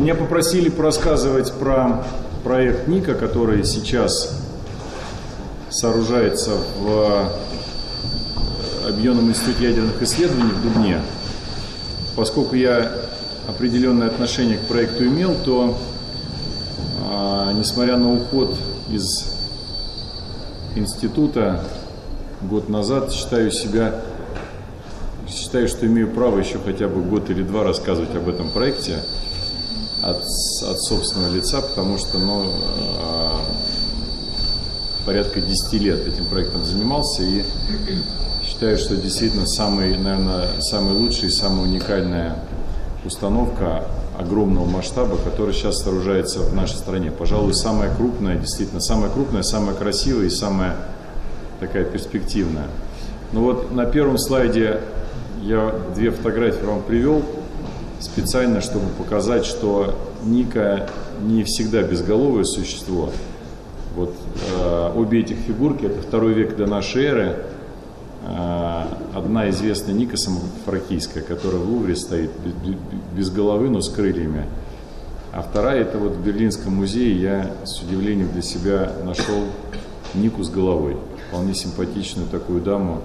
Меня попросили порассказывать про проект Ника, который сейчас сооружается в Объединенном институте ядерных исследований в Дубне. Поскольку я определенное отношение к проекту имел, то, а, несмотря на уход из института год назад, считаю себя, считаю, что имею право еще хотя бы год или два рассказывать об этом проекте от, от собственного лица, потому что ну, а, порядка 10 лет этим проектом занимался и считаю, что действительно самый, наверное, самый лучший и самая уникальная установка огромного масштаба, которая сейчас сооружается в нашей стране. Пожалуй, самая крупная, действительно, самая крупная, самая красивая и самая такая перспективная. Ну вот на первом слайде я две фотографии вам привел специально, чтобы показать, что Ника не всегда безголовое существо. Вот э, обе этих фигурки, это второй век до нашей эры, э, одна известная Ника самофракийская, которая в Лувре стоит без, головы, но с крыльями. А вторая, это вот в Берлинском музее я с удивлением для себя нашел Нику с головой. Вполне симпатичную такую даму,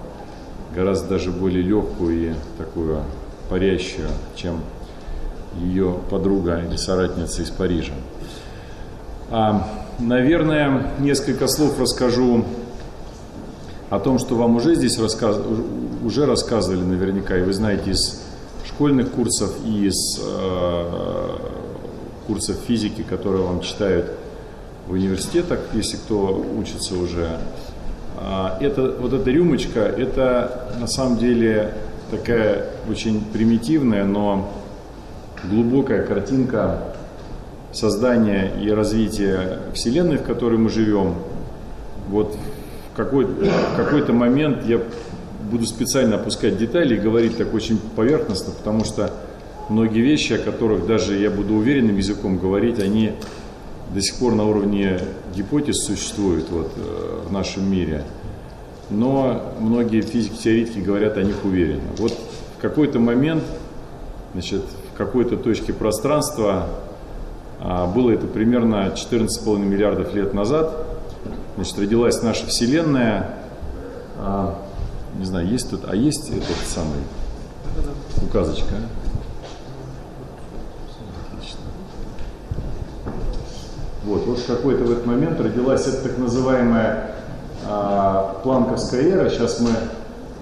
гораздо даже более легкую и такую парящую, чем ее подруга или соратница из Парижа. А, наверное, несколько слов расскажу о том, что вам уже здесь рассказ... уже рассказывали наверняка, и вы знаете из школьных курсов и из э, курсов физики, которые вам читают в университетах, если кто учится уже. А, это, вот эта рюмочка, это на самом деле такая очень примитивная, но глубокая картинка создания и развития Вселенной, в которой мы живем. Вот в какой, в какой-то момент я буду специально опускать детали и говорить так очень поверхностно, потому что многие вещи, о которых даже я буду уверенным языком говорить, они до сих пор на уровне гипотез существуют вот, э, в нашем мире. Но многие физики-теоретики говорят о них уверенно. Вот в какой-то момент, значит, какой-то точке пространства, а, было это примерно 14,5 миллиардов лет назад, значит, родилась наша Вселенная. А, не знаю, есть тут, а есть этот самый указочка? А? Вот, вот в какой-то в этот момент родилась эта так называемая а, планковская эра. Сейчас мы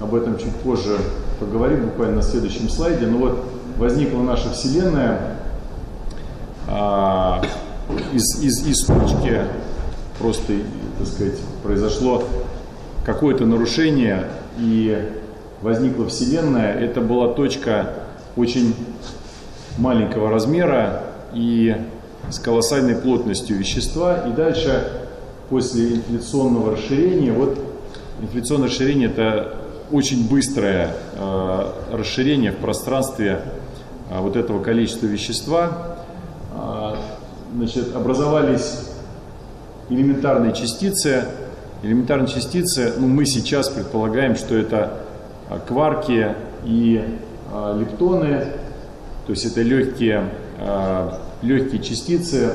об этом чуть позже поговорим, буквально на следующем слайде. Но вот возникла наша Вселенная а, из, из, из точки просто, так сказать, произошло какое-то нарушение и возникла Вселенная. Это была точка очень маленького размера и с колоссальной плотностью вещества. И дальше, после инфляционного расширения, вот инфляционное расширение это очень быстрое э, расширение в пространстве вот этого количества вещества, а, значит, образовались элементарные частицы. Элементарные частицы, ну, мы сейчас предполагаем, что это а, кварки и лептоны, то есть это легкие, легкие частицы,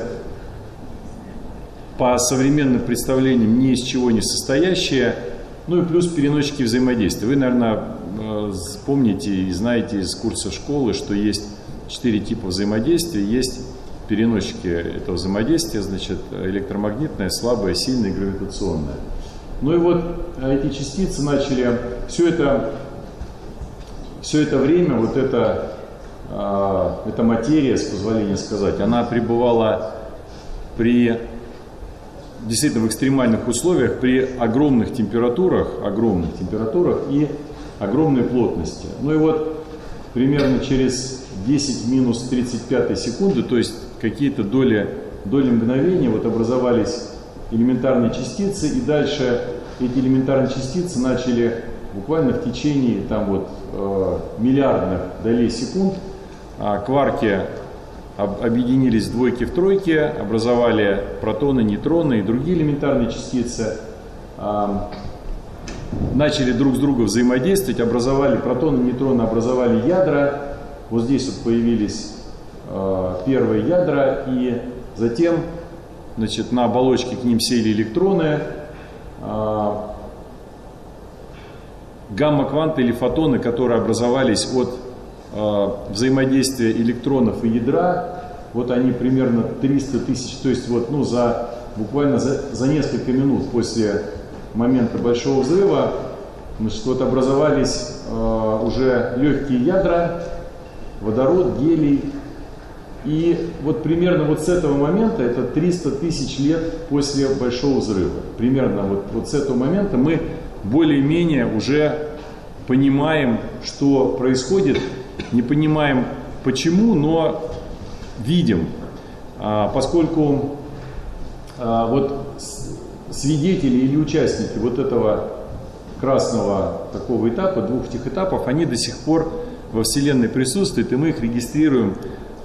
по современным представлениям ни из чего не состоящие, ну и плюс переносчики взаимодействия. Вы, наверное, помните и знаете из курса школы, что есть четыре типа взаимодействия. Есть переносчики этого взаимодействия, значит, электромагнитное, слабое, сильное гравитационное. Ну и вот эти частицы начали, все это, все это время, вот это, э, эта материя, с позволения сказать, она пребывала при действительно в экстремальных условиях, при огромных температурах, огромных температурах и огромной плотности. Ну и вот примерно через 10 минус 35 секунды, то есть какие-то доли, доли мгновения, вот образовались элементарные частицы, и дальше эти элементарные частицы начали буквально в течение там вот э, миллиардных долей секунд э, кварки об, объединились в двойки в тройки, образовали протоны, нейтроны и другие элементарные частицы. Начали друг с другом взаимодействовать, образовали протоны, нейтроны, образовали ядра. Вот здесь вот появились э, первые ядра, и затем значит, на оболочке к ним сели электроны, э, гамма-кванты или фотоны, которые образовались от э, взаимодействия электронов и ядра, вот они примерно 300 тысяч, то есть вот, ну, за, буквально за, за несколько минут после момента большого взрыва, значит, вот образовались э, уже легкие ядра, водород, гелий. И вот примерно вот с этого момента, это 300 тысяч лет после Большого взрыва, примерно вот, вот с этого момента мы более-менее уже понимаем, что происходит, не понимаем почему, но видим, а, поскольку а, вот свидетели или участники вот этого красного такого этапа, двух этих этапов, они до сих пор во Вселенной присутствуют, и мы их регистрируем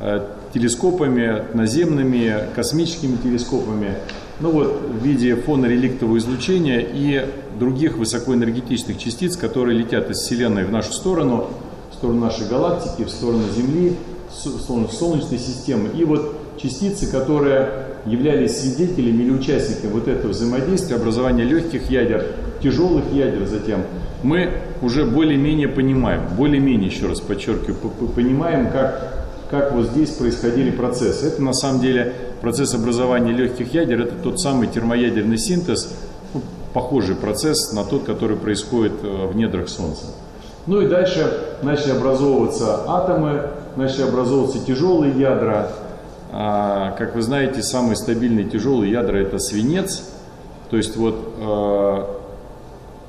э, телескопами наземными, космическими телескопами, ну вот в виде фонореликтового излучения и других высокоэнергетичных частиц, которые летят из Вселенной в нашу сторону, в сторону нашей галактики, в сторону Земли, в сторону Солнечной системы. И вот частицы, которые являлись свидетелями или участниками вот этого взаимодействия, образования легких ядер, тяжелых ядер затем, мы уже более-менее понимаем, более-менее, еще раз подчеркиваю, понимаем, как, как вот здесь происходили процессы. Это на самом деле процесс образования легких ядер, это тот самый термоядерный синтез, ну, похожий процесс на тот, который происходит э, в недрах Солнца. Ну и дальше начали образовываться атомы, начали образовываться тяжелые ядра, как вы знаете, самые стабильные тяжелые ядра это свинец. То есть вот э,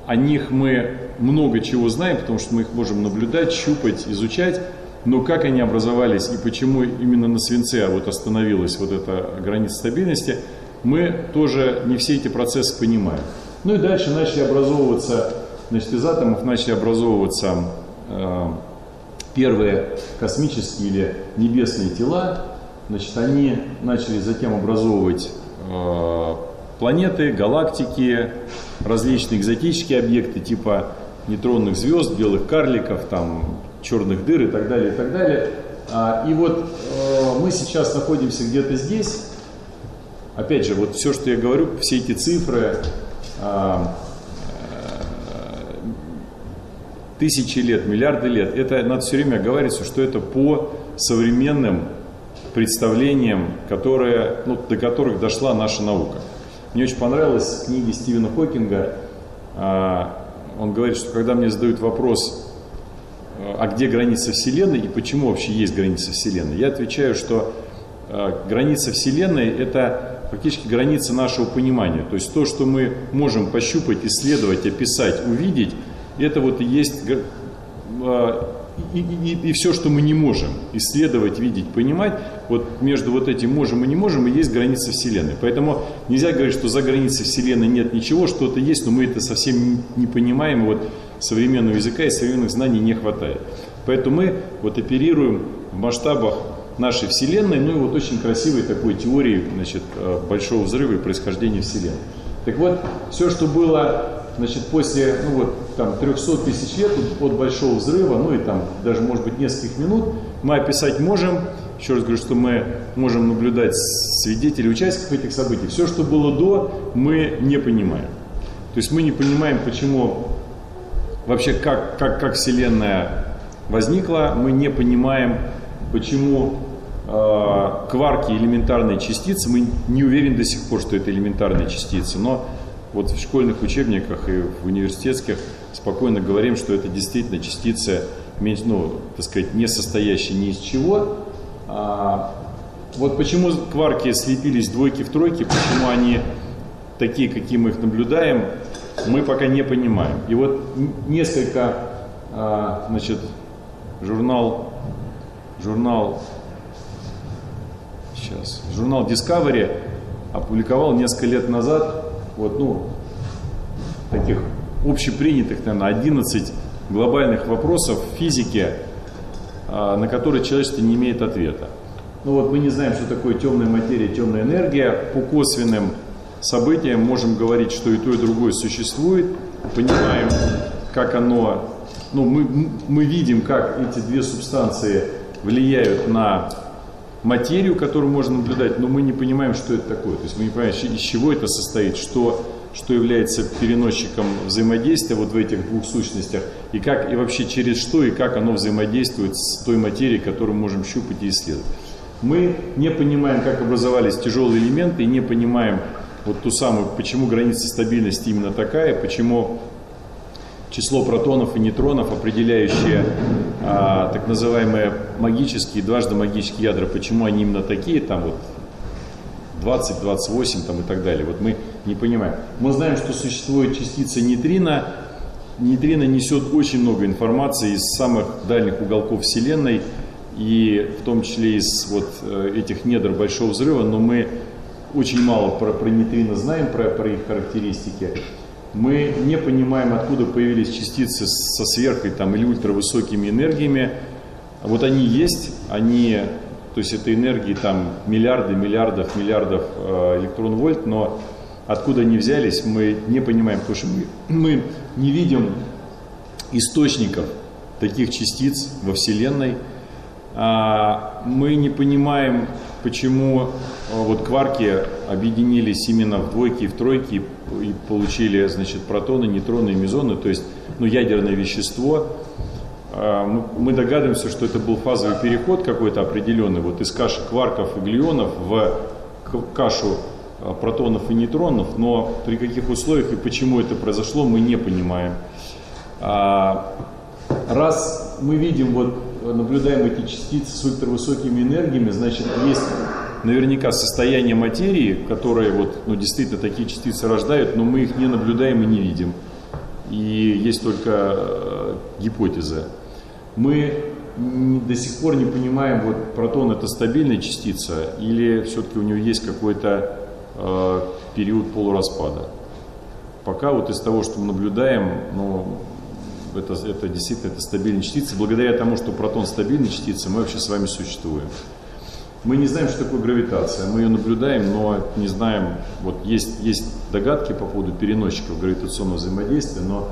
о них мы много чего знаем, потому что мы их можем наблюдать, щупать, изучать. Но как они образовались и почему именно на свинце вот остановилась вот эта граница стабильности, мы тоже не все эти процессы понимаем. Ну и дальше начали образовываться, значит, из атомов начали образовываться э, первые космические или небесные тела, Значит, они начали затем образовывать э, планеты, галактики, различные экзотические объекты типа нейтронных звезд, белых карликов, там, черных дыр и так далее, и так далее. А, и вот э, мы сейчас находимся где-то здесь. Опять же, вот все, что я говорю, все эти цифры, э, тысячи лет, миллиарды лет, это надо все время говорить, что это по современным представлениям, которые, ну, до которых дошла наша наука. Мне очень понравилась книга Стивена Хокинга. А, он говорит, что когда мне задают вопрос, а где граница Вселенной и почему вообще есть граница Вселенной, я отвечаю, что а, граница Вселенной – это фактически граница нашего понимания. То есть то, что мы можем пощупать, исследовать, описать, увидеть, это вот и есть и, и, и все, что мы не можем исследовать, видеть, понимать, вот между вот этим можем и не можем, и есть граница Вселенной. Поэтому нельзя говорить, что за границей Вселенной нет ничего, что-то есть, но мы это совсем не понимаем, вот современного языка и современных знаний не хватает. Поэтому мы вот оперируем в масштабах нашей Вселенной, ну и вот очень красивой такой теории значит, э, большого взрыва и происхождения Вселенной. Так вот, все, что было значит, после ну вот, там, 300 тысяч лет от большого взрыва, ну и там даже, может быть, нескольких минут, мы описать можем. Еще раз говорю, что мы можем наблюдать свидетелей, участников этих событий. Все, что было до, мы не понимаем. То есть мы не понимаем, почему вообще, как, как, как Вселенная возникла, мы не понимаем, почему э, кварки элементарные частицы, мы не уверены до сих пор, что это элементарные частицы, но вот в школьных учебниках и в университетских спокойно говорим, что это действительно частицы, ну, так сказать, не состоящие ни из чего. А, вот почему кварки слепились двойки в тройки, почему они такие, какие мы их наблюдаем, мы пока не понимаем. И вот несколько, а, значит, журнал, журнал, сейчас, журнал Discovery опубликовал несколько лет назад вот, ну, таких общепринятых, наверное, 11 глобальных вопросов физики, на которые человечество не имеет ответа. Ну вот мы не знаем, что такое темная материя, темная энергия. По косвенным событиям можем говорить, что и то, и другое существует. Понимаем, как оно... Ну, мы, мы видим, как эти две субстанции влияют на материю, которую можно наблюдать, но мы не понимаем, что это такое. То есть мы не понимаем, из чего это состоит, что, что является переносчиком взаимодействия вот в этих двух сущностях, и как и вообще через что и как оно взаимодействует с той материей, которую мы можем щупать и исследовать. Мы не понимаем, как образовались тяжелые элементы, и не понимаем вот ту самую, почему граница стабильности именно такая, почему число протонов и нейтронов, определяющие а, так называемые магические, дважды магические ядра, почему они именно такие, там вот 20, 28 там, и так далее. Вот мы не понимаем. Мы знаем, что существует частица нейтрино. Нейтрино несет очень много информации из самых дальних уголков Вселенной, и в том числе из вот э, этих недр Большого Взрыва, но мы очень мало про, про нейтрино знаем, про, про их характеристики мы не понимаем, откуда появились частицы со сверхой там, или ультравысокими энергиями. Вот они есть, они, то есть это энергии там миллиарды, миллиардов, миллиардов э, электрон-вольт, но откуда они взялись, мы не понимаем, потому что мы, мы не видим источников таких частиц во Вселенной. А, мы не понимаем, почему э, вот кварки объединились именно в двойки и в тройки и получили, значит, протоны, нейтроны и мезоны, то есть, ну, ядерное вещество. А, мы догадываемся, что это был фазовый переход какой-то определенный, вот из каши кварков и глионов в кашу а, протонов и нейтронов, но при каких условиях и почему это произошло, мы не понимаем. А, раз мы видим, вот наблюдаем эти частицы с ультравысокими энергиями, значит, есть наверняка состояние материи, которые вот, ну, действительно такие частицы рождают, но мы их не наблюдаем и не видим. И есть только э, гипотезы. Мы до сих пор не понимаем, вот протон это стабильная частица или все-таки у него есть какой-то э, период полураспада. Пока вот из того, что мы наблюдаем, ну, это, это действительно это стабильная частица. Благодаря тому, что протон стабильная частица, мы вообще с вами существуем. Мы не знаем, что такое гравитация. Мы ее наблюдаем, но не знаем. Вот есть, есть догадки по поводу переносчиков гравитационного взаимодействия, но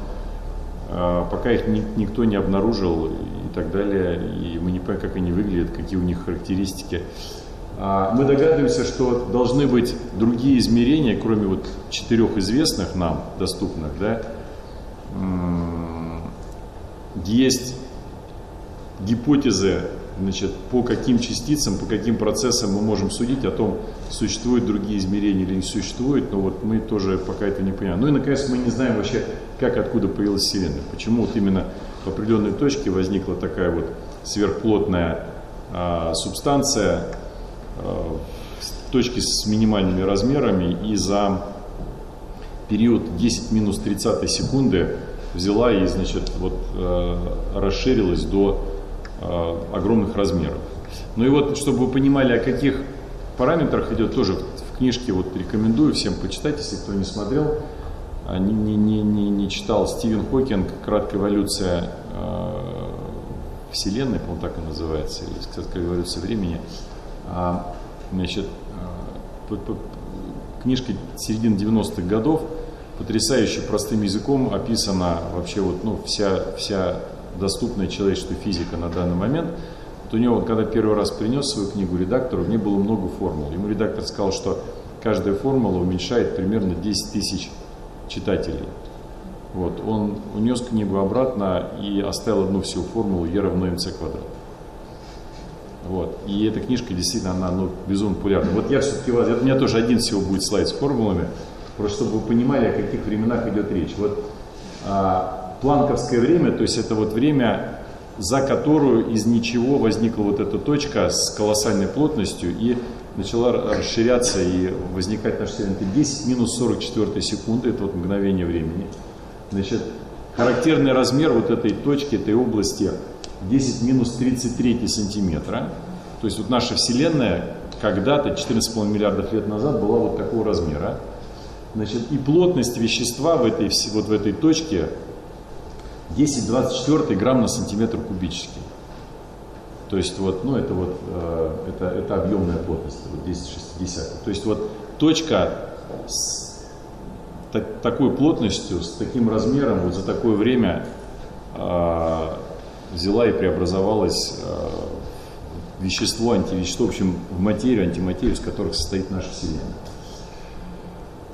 э, пока их ни, никто не обнаружил и так далее, и мы не понимаем, как они выглядят, какие у них характеристики. А мы догадываемся, что должны быть другие измерения, кроме вот четырех известных нам доступных, да, есть гипотезы значит, по каким частицам, по каким процессам мы можем судить о том, существуют другие измерения или не существуют, но вот мы тоже пока это не понимаем. Ну и, наконец, мы не знаем вообще, как, откуда появилась Вселенная. Почему вот именно в определенной точке возникла такая вот сверхплотная а, субстанция, точки с минимальными размерами, и за период 10 минус 30 секунды взяла и, значит, вот э, расширилась до Э, огромных размеров. Ну и вот, чтобы вы понимали, о каких параметрах идет, тоже в книжке вот рекомендую всем почитать, если кто не смотрел, а не, не, не, не читал Стивен Хокинг «Краткая эволюция э, Вселенной», по-моему, так и называется, или «Краткая эволюция времени». А, значит, э, книжка середины 90-х годов, потрясающе простым языком описана вообще вот, ну, вся, вся доступная человечеству физика на данный момент. Вот у него, когда первый раз принес свою книгу редактору, в ней было много формул. Ему редактор сказал, что каждая формула уменьшает примерно 10 тысяч читателей. Вот, он унес книгу обратно и оставил одну всю формулу E равно mc квадрат. Вот. И эта книжка действительно, она ну, безумно популярна. Вот я все-таки вас, это у меня тоже один всего будет слайд с формулами, просто чтобы вы понимали, о каких временах идет речь. Вот а, планковское время, то есть это вот время, за которую из ничего возникла вот эта точка с колоссальной плотностью и начала расширяться и возникать наша Вселенная. Это 10 минус 44 секунды, это вот мгновение времени. Значит, характерный размер вот этой точки, этой области 10 минус 33 сантиметра. То есть вот наша Вселенная когда-то, 14,5 миллиардов лет назад, была вот такого размера. Значит, и плотность вещества в этой, вот в этой точке 10-24 грамм на сантиметр кубический. То есть вот, ну это вот, э, это, это объемная плотность, вот 10-60. То есть вот точка с так, такой плотностью, с таким размером, вот за такое время э, взяла и преобразовалась э, вещество, антивещество, в общем, в материю, антиматерию, из которых состоит наша Вселенная.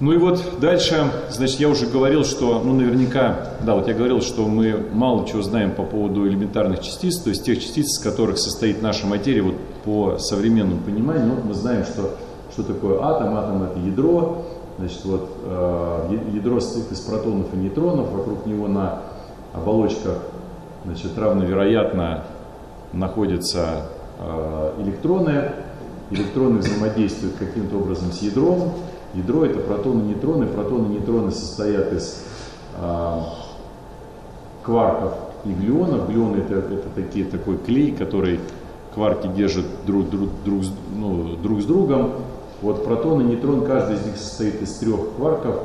Ну и вот дальше, значит, я уже говорил, что, ну, наверняка, да, вот я говорил, что мы мало чего знаем по поводу элементарных частиц, то есть тех частиц, из которых состоит наша материя, вот по современному пониманию, вот мы знаем, что, что такое атом, атом это ядро, значит, вот э, ядро состоит из протонов и нейтронов, вокруг него на оболочках, значит, равновероятно находятся э, электроны, электроны взаимодействуют каким-то образом с ядром, Ядро это протоны, нейтроны. Протоны, нейтроны состоят из э, кварков и глюонов. Глюоны это, это такие, такой клей, который кварки держат друг, друг, друг, ну, друг с другом. Вот протон и нейтрон, каждый из них состоит из трех кварков.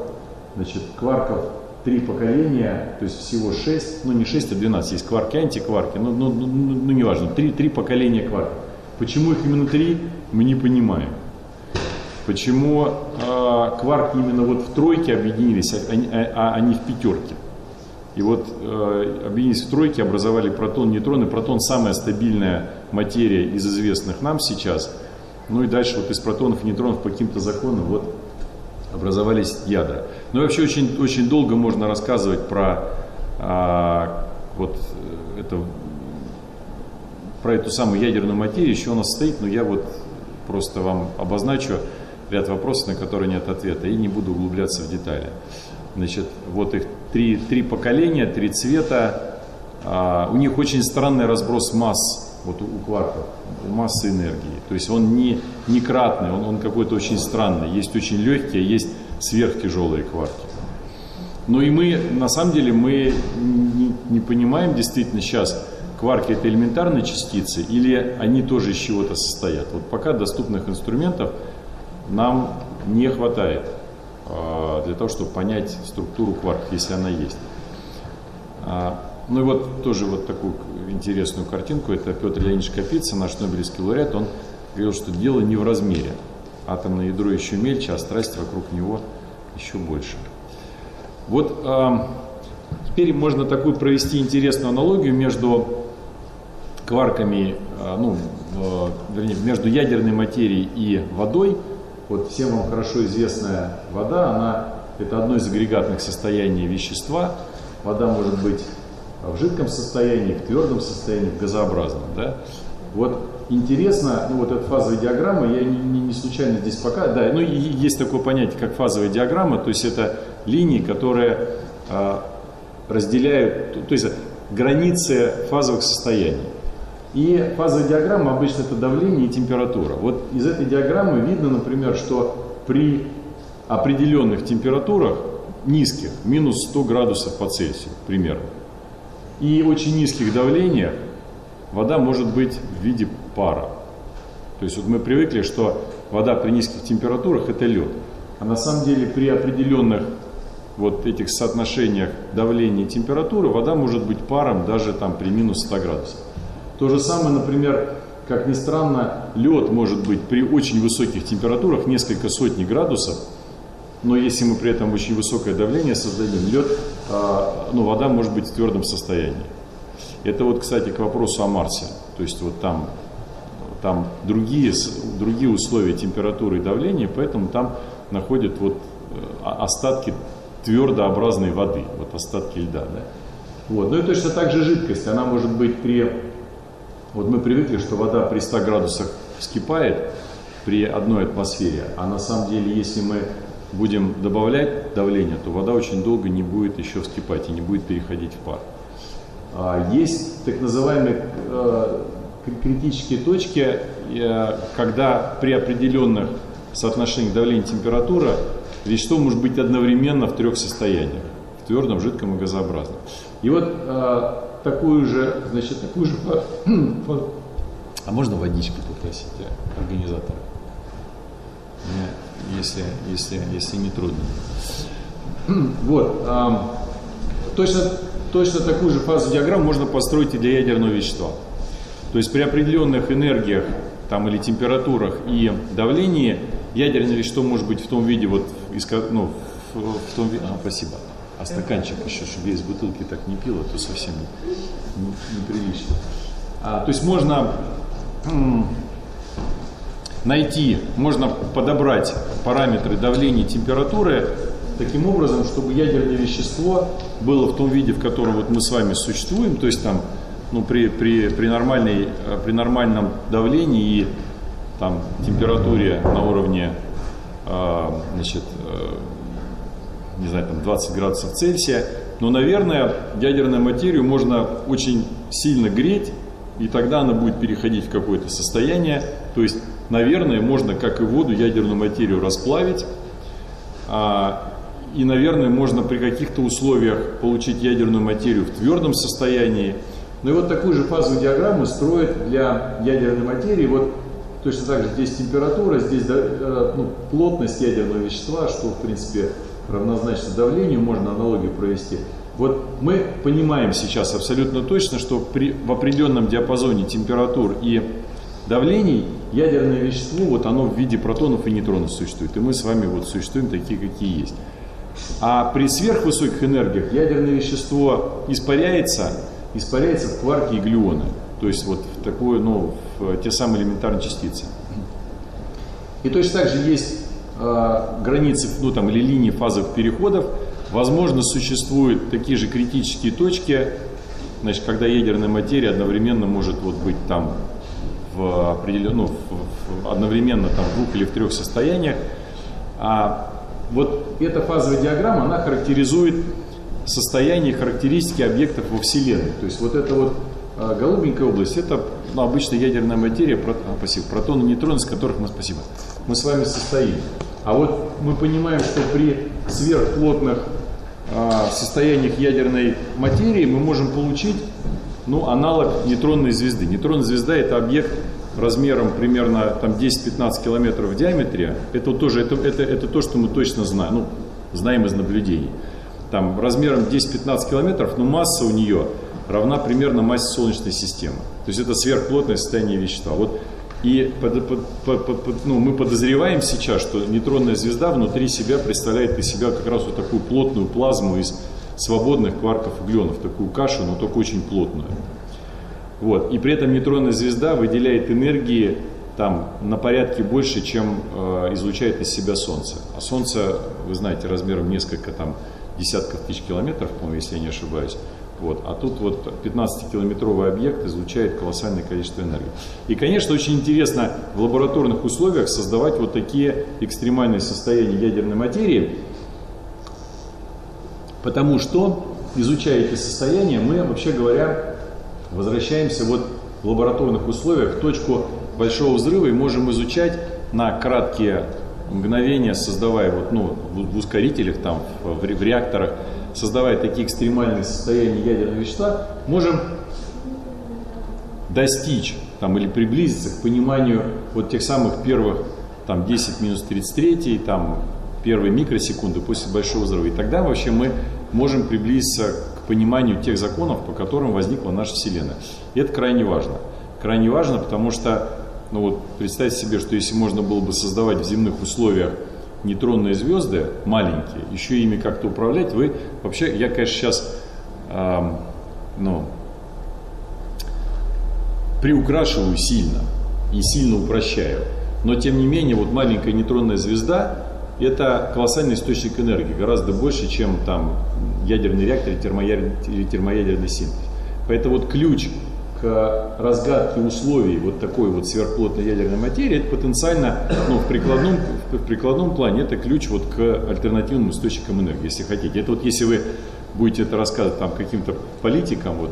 Значит, кварков три поколения, то есть всего шесть, ну не шесть, а двенадцать. Есть кварки, антикварки, ну, ну, ну, ну неважно, три, три поколения кварков. Почему их именно три, мы не понимаем. Почему э, кварки именно вот в тройке объединились, а, а, а, а не в пятерке? И вот э, объединились в тройке, образовали протон, нейтрон. И протон самая стабильная материя из известных нам сейчас. Ну и дальше вот из протонов и нейтронов по каким-то законам вот образовались ядра. Ну и вообще очень, очень долго можно рассказывать про э, вот это, про эту самую ядерную материю, еще она стоит, но я вот просто вам обозначу ряд вопросов, на которые нет ответа, и не буду углубляться в детали. Значит, вот их три, три поколения, три цвета. А, у них очень странный разброс масс, вот у, у кварков, массы энергии. То есть он не, не кратный, он, он какой-то очень странный. Есть очень легкие, есть сверхтяжелые кварки. Но и мы, на самом деле, мы не, не понимаем действительно сейчас, кварки это элементарные частицы или они тоже из чего-то состоят. Вот пока доступных инструментов нам не хватает а, для того, чтобы понять структуру кварков, если она есть. Ну и вот тоже вот такую интересную картинку, это Петр Леонидович Капица, наш Нобелевский лауреат, он говорил, что дело не в размере. Атомное ядро еще мельче, а страсть вокруг него еще больше. Вот а, теперь можно такую провести интересную аналогию между кварками, ну, вернее, между ядерной материей и водой – вот всем вам хорошо известная вода, она это одно из агрегатных состояний вещества. Вода может быть в жидком состоянии, в твердом состоянии, в газообразном. Да? Вот интересно, ну вот эта фазовая диаграмма, я не, не, не случайно здесь пока, да, ну и есть такое понятие, как фазовая диаграмма, то есть это линии, которые а, разделяют, то есть границы фазовых состояний. И фазовая диаграмма обычно это давление и температура. Вот из этой диаграммы видно, например, что при определенных температурах, низких, минус 100 градусов по Цельсию примерно, и очень низких давлениях вода может быть в виде пара. То есть вот мы привыкли, что вода при низких температурах это лед. А на самом деле при определенных вот этих соотношениях давления и температуры вода может быть паром даже там при минус 100 градусов. То же самое, например, как ни странно, лед может быть при очень высоких температурах, несколько сотни градусов, но если мы при этом очень высокое давление создадим, лед, ну, вода может быть в твердом состоянии. Это вот, кстати, к вопросу о Марсе. То есть вот там, там другие, другие условия температуры и давления, поэтому там находят вот э, остатки твердообразной воды, вот остатки льда. Да? Вот. Ну и точно так же жидкость, она может быть при вот мы привыкли, что вода при 100 градусах вскипает при одной атмосфере, а на самом деле, если мы будем добавлять давление, то вода очень долго не будет еще вскипать и не будет переходить в пар. А, есть так называемые э, критические точки, э, когда при определенных соотношениях давления и температура вещество может быть одновременно в трех состояниях, в твердом, жидком и газообразном. И вот э, такую же, значит, такую же... А можно водички попросить а, организатора? Если, если, если не трудно. Вот. А, точно, точно такую же фазу диаграмму можно построить и для ядерного вещества. То есть при определенных энергиях там, или температурах и давлении ядерное вещество может быть в том виде, вот, ну, в, в том виде... А, спасибо а стаканчик еще, чтобы я из бутылки так не пил, это совсем неприлично. Не, не а, то есть можно найти, можно подобрать параметры давления и температуры таким образом, чтобы ядерное вещество было в том виде, в котором вот мы с вами существуем, то есть там ну, при, при, при, нормальной, э, при нормальном давлении и там, температуре на уровне э, значит, э, не знаю, там 20 градусов Цельсия, но, наверное, ядерную материю можно очень сильно греть, и тогда она будет переходить в какое-то состояние, то есть, наверное, можно, как и воду, ядерную материю расплавить, а, и, наверное, можно при каких-то условиях получить ядерную материю в твердом состоянии. Ну и вот такую же фазовую диаграмму строят для ядерной материи. Вот точно так же здесь температура, здесь э, ну, плотность ядерного вещества, что, в принципе, равнозначно давлению, можно аналогию провести. Вот мы понимаем сейчас абсолютно точно, что при, в определенном диапазоне температур и давлений ядерное вещество, вот оно в виде протонов и нейтронов существует. И мы с вами вот существуем такие, какие есть. А при сверхвысоких энергиях ядерное вещество испаряется, испаряется в кварки и глюоны. То есть вот в такое, ну, в те самые элементарные частицы. И точно так же есть э, границы, ну там, или линии фазовых переходов. Возможно, существуют такие же критические точки, значит, когда ядерная материя одновременно может вот быть там в определенном, ну, в, в, одновременно там в двух или в трех состояниях. А вот эта фазовая диаграмма, она характеризует состояние характеристики объектов во Вселенной. То есть вот эта вот а, голубенькая область, это ну, обычная ядерная материя, прот, а, спасибо, протоны, нейтроны, из которых мы, спасибо, мы с вами состоим. А вот мы понимаем, что при сверхплотных а, состояниях ядерной материи мы можем получить ну, аналог нейтронной звезды. Нейтронная звезда это объект размером примерно там 10-15 километров в диаметре, это тоже это, это, это то, что мы точно знаем, ну, знаем из наблюдений. Там размером 10-15 километров, но масса у нее равна примерно массе Солнечной системы. То есть это сверхплотное состояние вещества. Вот и под, под, под, под, ну, мы подозреваем сейчас, что нейтронная звезда внутри себя представляет из себя как раз вот такую плотную плазму из свободных кварков глионов, такую кашу, но только очень плотную. Вот. И при этом нейтронная звезда выделяет энергии там на порядке больше, чем э, излучает из себя Солнце. А Солнце, вы знаете, размером несколько там десятков тысяч километров, по-моему, если я не ошибаюсь. Вот. А тут вот 15-километровый объект излучает колоссальное количество энергии. И, конечно, очень интересно в лабораторных условиях создавать вот такие экстремальные состояния ядерной материи, потому что, изучая эти состояния, мы, вообще говоря, Возвращаемся вот в лабораторных условиях в точку большого взрыва и можем изучать на краткие мгновения, создавая вот, ну, в ускорителях, там, в, реакторах, создавая такие экстремальные состояния ядерного вещества, можем достичь там, или приблизиться к пониманию вот тех самых первых там, 10 минус 33, там, первые микросекунды после большого взрыва. И тогда вообще мы можем приблизиться пониманию тех законов, по которым возникла наша Вселенная. И это крайне важно. Крайне важно, потому что, ну вот, представьте себе, что если можно было бы создавать в земных условиях нейтронные звезды, маленькие, еще ими как-то управлять, вы вообще, я, конечно, сейчас, э, ну, приукрашиваю сильно и сильно упрощаю. Но, тем не менее, вот маленькая нейтронная звезда – это колоссальный источник энергии, гораздо больше, чем там ядерный реактор или термоядерный, термоядерный синтез. Поэтому вот ключ к разгадке условий вот такой вот сверхплотной ядерной материи, это потенциально, ну, в прикладном, в прикладном плане, это ключ вот к альтернативным источникам энергии, если хотите. Это вот если вы будете это рассказывать там каким-то политикам, вот,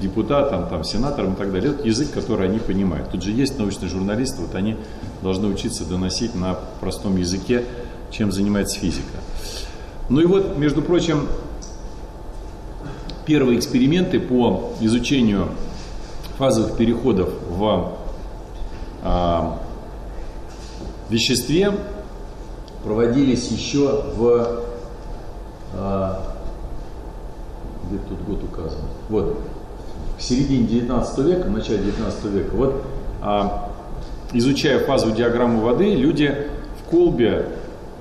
депутатам, там, сенаторам и так далее, это язык, который они понимают. Тут же есть научные журналисты, вот они должны учиться доносить на простом языке, чем занимается физика. Ну и вот, между прочим, первые эксперименты по изучению фазовых переходов в а, веществе проводились еще в а, где тут год указан? Вот, в середине 19 века, в начале 19 века. Вот, а, изучая фазовую диаграмму воды, люди в колбе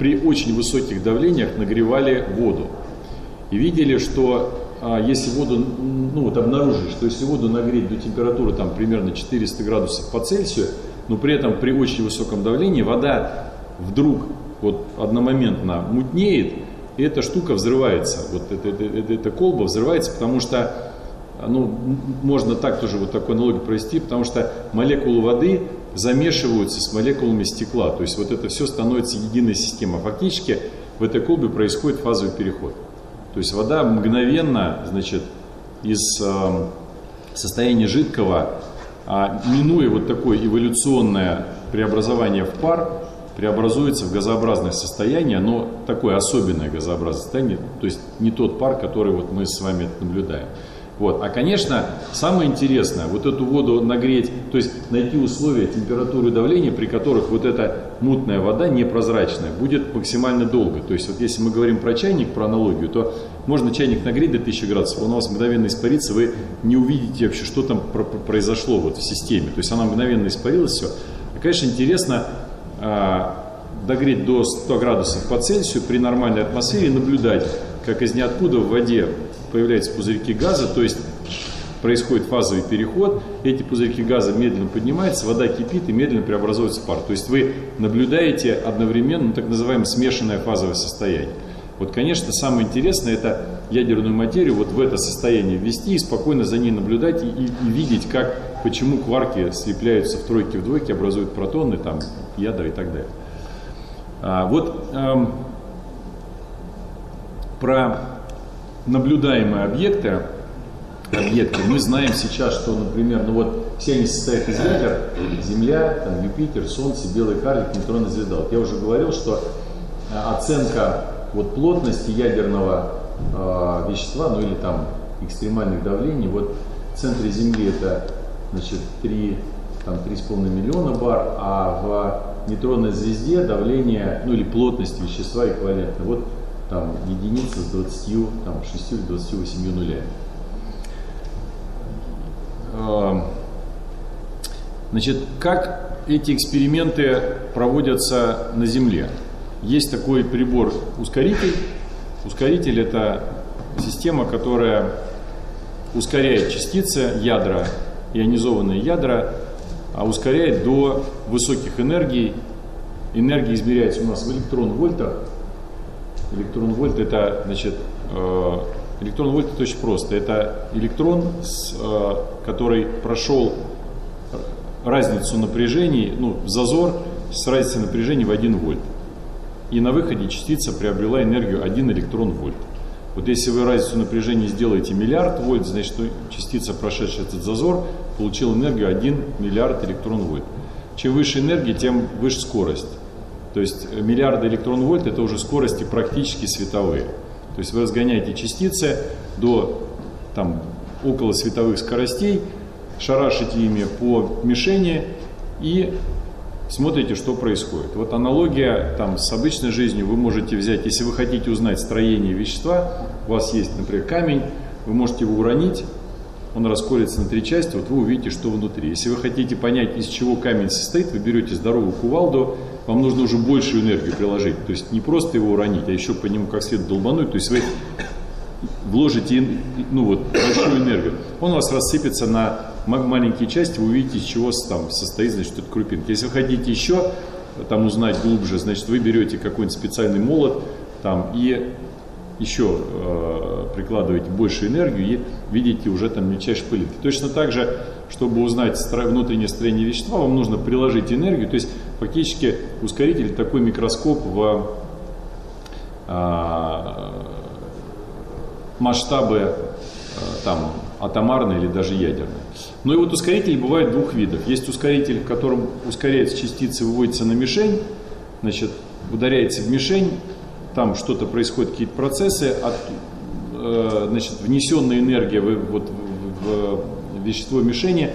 при очень высоких давлениях нагревали воду. И видели, что а, если воду, ну вот обнаружили, что если воду нагреть до температуры там примерно 400 градусов по Цельсию, но при этом при очень высоком давлении вода вдруг вот одномоментно мутнеет, и эта штука взрывается, вот эта, эта, эта колба взрывается, потому что, ну, можно так тоже вот такую аналогию провести, потому что молекулы воды замешиваются с молекулами стекла, то есть вот это все становится единой системой. Фактически в этой колбе происходит фазовый переход. То есть вода мгновенно, значит, из э, состояния жидкого, а, минуя вот такое эволюционное преобразование в пар, преобразуется в газообразное состояние, но такое особенное газообразное состояние, то есть не тот пар, который вот мы с вами наблюдаем. Вот. А, конечно, самое интересное, вот эту воду нагреть, то есть найти условия температуры и давления, при которых вот эта мутная вода непрозрачная будет максимально долго. То есть вот если мы говорим про чайник, про аналогию, то можно чайник нагреть до 1000 градусов, он у вас мгновенно испарится, вы не увидите вообще, что там произошло вот в системе. То есть она мгновенно испарилась, все. И, конечно, интересно а, догреть до 100 градусов по Цельсию при нормальной атмосфере и наблюдать, как из ниоткуда в воде появляются пузырьки газа, то есть происходит фазовый переход, эти пузырьки газа медленно поднимаются, вода кипит и медленно преобразуется в пар. То есть вы наблюдаете одновременно ну, так называемое смешанное фазовое состояние. Вот, конечно, самое интересное это ядерную материю вот в это состояние ввести и спокойно за ней наблюдать и, и, и видеть, как, почему кварки слепляются в тройке, в двойке, образуют протоны, там, ядра и так далее. А, вот эм, про наблюдаемые объекты, объекты, мы знаем сейчас, что, например, ну вот все они состоят из ядер, Земля, там, Юпитер, Солнце, Белый карлик, нейтронная звезда. Вот я уже говорил, что э, оценка вот плотности ядерного э, вещества, ну или там экстремальных давлений, вот в центре Земли это значит 3, там 3,5 миллиона бар, а в нейтронной звезде давление, ну или плотность вещества эквивалентна. Вот там единица с 20, там, 6 или 28 нулями. Эм, значит, как эти эксперименты проводятся на Земле? Есть такой прибор ускоритель. Ускоритель это система, которая ускоряет частицы, ядра, ионизованные ядра, а ускоряет до высоких энергий. Энергия измеряется у нас в электрон-вольтах, Электрон вольт это, значит, э, электрон вольт это очень просто. Это электрон, э, который прошел разницу напряжений, ну, зазор с разницей напряжений в 1 вольт. И на выходе частица приобрела энергию 1 электрон вольт. Вот если вы разницу напряжения сделаете миллиард вольт, значит, частица, прошедшая этот зазор, получила энергию 1 миллиард электрон вольт. Чем выше энергия, тем выше скорость. То есть э, миллиарды электрон-вольт это уже скорости практически световые. То есть вы разгоняете частицы до там, около световых скоростей, шарашите ими по мишени и смотрите, что происходит. Вот аналогия там, с обычной жизнью вы можете взять, если вы хотите узнать строение вещества, у вас есть, например, камень, вы можете его уронить, он расколется на три части, вот вы увидите, что внутри. Если вы хотите понять, из чего камень состоит, вы берете здоровую кувалду, вам нужно уже большую энергию приложить. То есть не просто его уронить, а еще по нему как следует долбануть. То есть вы вложите ну вот, большую энергию. Он у вас рассыпется на маленькие части, вы увидите, из чего там состоит, значит, это крупинки. Если вы хотите еще там узнать глубже, значит, вы берете какой-нибудь специальный молот там и еще э, прикладываете больше энергию и видите уже там мельчайшие пылинки. Точно так же, чтобы узнать внутреннее строение вещества, вам нужно приложить энергию, то есть фактически ускоритель такой микроскоп в э, масштабы э, там атомарные или даже ядерные. Ну и вот ускорители бывают двух видов. Есть ускоритель, в котором ускоряется частицы, выводится на мишень, значит, ударяется в мишень, там что-то происходит, какие-то процессы, от, э, значит, внесенная энергия в, вот, в, в вещество мишени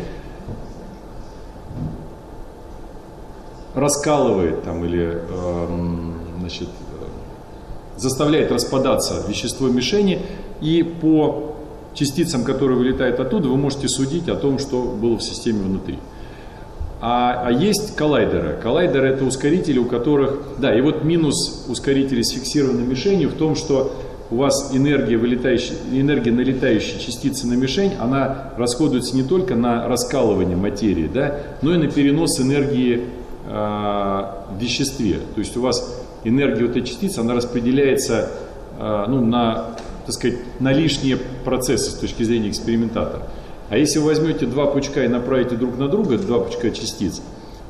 раскалывает там или э, значит, заставляет распадаться вещество мишени, и по частицам, которые вылетают оттуда, вы можете судить о том, что было в системе внутри. А, а есть коллайдеры. Коллайдеры это ускорители, у которых... Да, и вот минус ускорителей с фиксированной мишенью в том, что у вас энергия, вылетающая, энергия налетающей частицы на мишень, она расходуется не только на раскалывание материи, да, но и на перенос энергии э, в веществе. То есть у вас энергия вот этой частицы, она распределяется э, ну, на, так сказать, на лишние процессы с точки зрения экспериментатора. А если вы возьмете два пучка и направите друг на друга, два пучка частиц,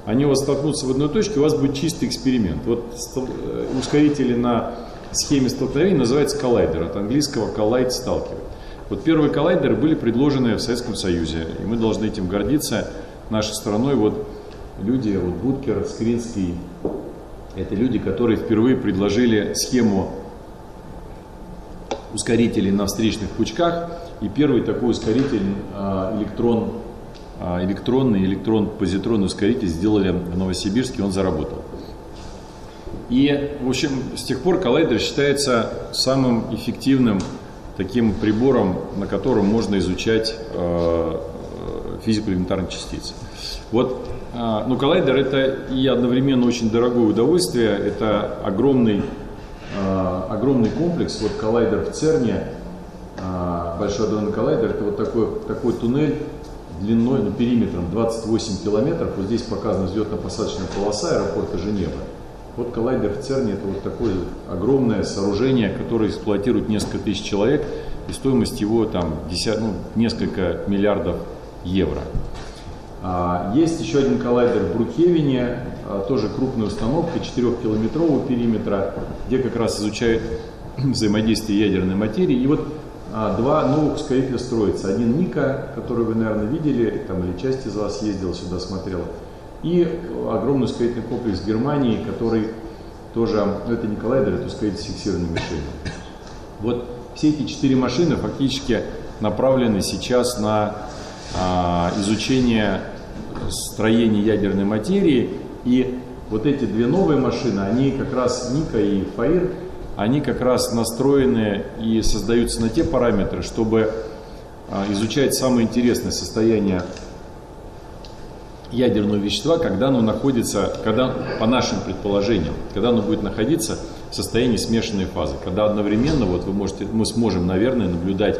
они у вас столкнутся в одной точке, у вас будет чистый эксперимент. Вот э, ускорители на схеме столкновения называется коллайдер, от английского collide – сталкивать. Вот первые коллайдеры были предложены в Советском Союзе, и мы должны этим гордиться нашей страной. Вот люди, вот Будкер, Скринский, это люди, которые впервые предложили схему ускорителей на встречных пучках, и первый такой ускоритель а, электрон, а, электронный, электрон-позитронный ускоритель сделали в Новосибирске, он заработал. И, в общем, с тех пор коллайдер считается самым эффективным таким прибором, на котором можно изучать э, физику элементарных частиц. Вот, э, ну, коллайдер это и одновременно очень дорогое удовольствие, это огромный, э, огромный комплекс. Вот коллайдер в ЦЕРНе, э, Большой адронный коллайдер, это вот такой, такой туннель длиной, ну, периметром 28 километров. Вот здесь показана взлетно-посадочная полоса аэропорта Женева. Вот коллайдер в ЦЕРНе это вот такое огромное сооружение, которое эксплуатирует несколько тысяч человек, и стоимость его там десят, ну, несколько миллиардов евро. А, есть еще один коллайдер в Брукевине, а, тоже крупная установка, 4-километрового периметра, где как раз изучают взаимодействие ядерной материи. И вот а, два новых ускорителя строятся. Один Ника, который вы, наверное, видели, там или часть из вас ездила сюда, смотрела – и огромный ускорительный комплекс Германии, который тоже, ну это не коллайдер, это ускоритель с фиксированной мишенью. Вот все эти четыре машины фактически направлены сейчас на а, изучение строения ядерной материи. И вот эти две новые машины, они как раз, Ника и Фаир, они как раз настроены и создаются на те параметры, чтобы а, изучать самое интересное состояние ядерного вещества, когда оно находится, когда, по нашим предположениям, когда оно будет находиться в состоянии смешанной фазы, когда одновременно, вот вы можете, мы сможем, наверное, наблюдать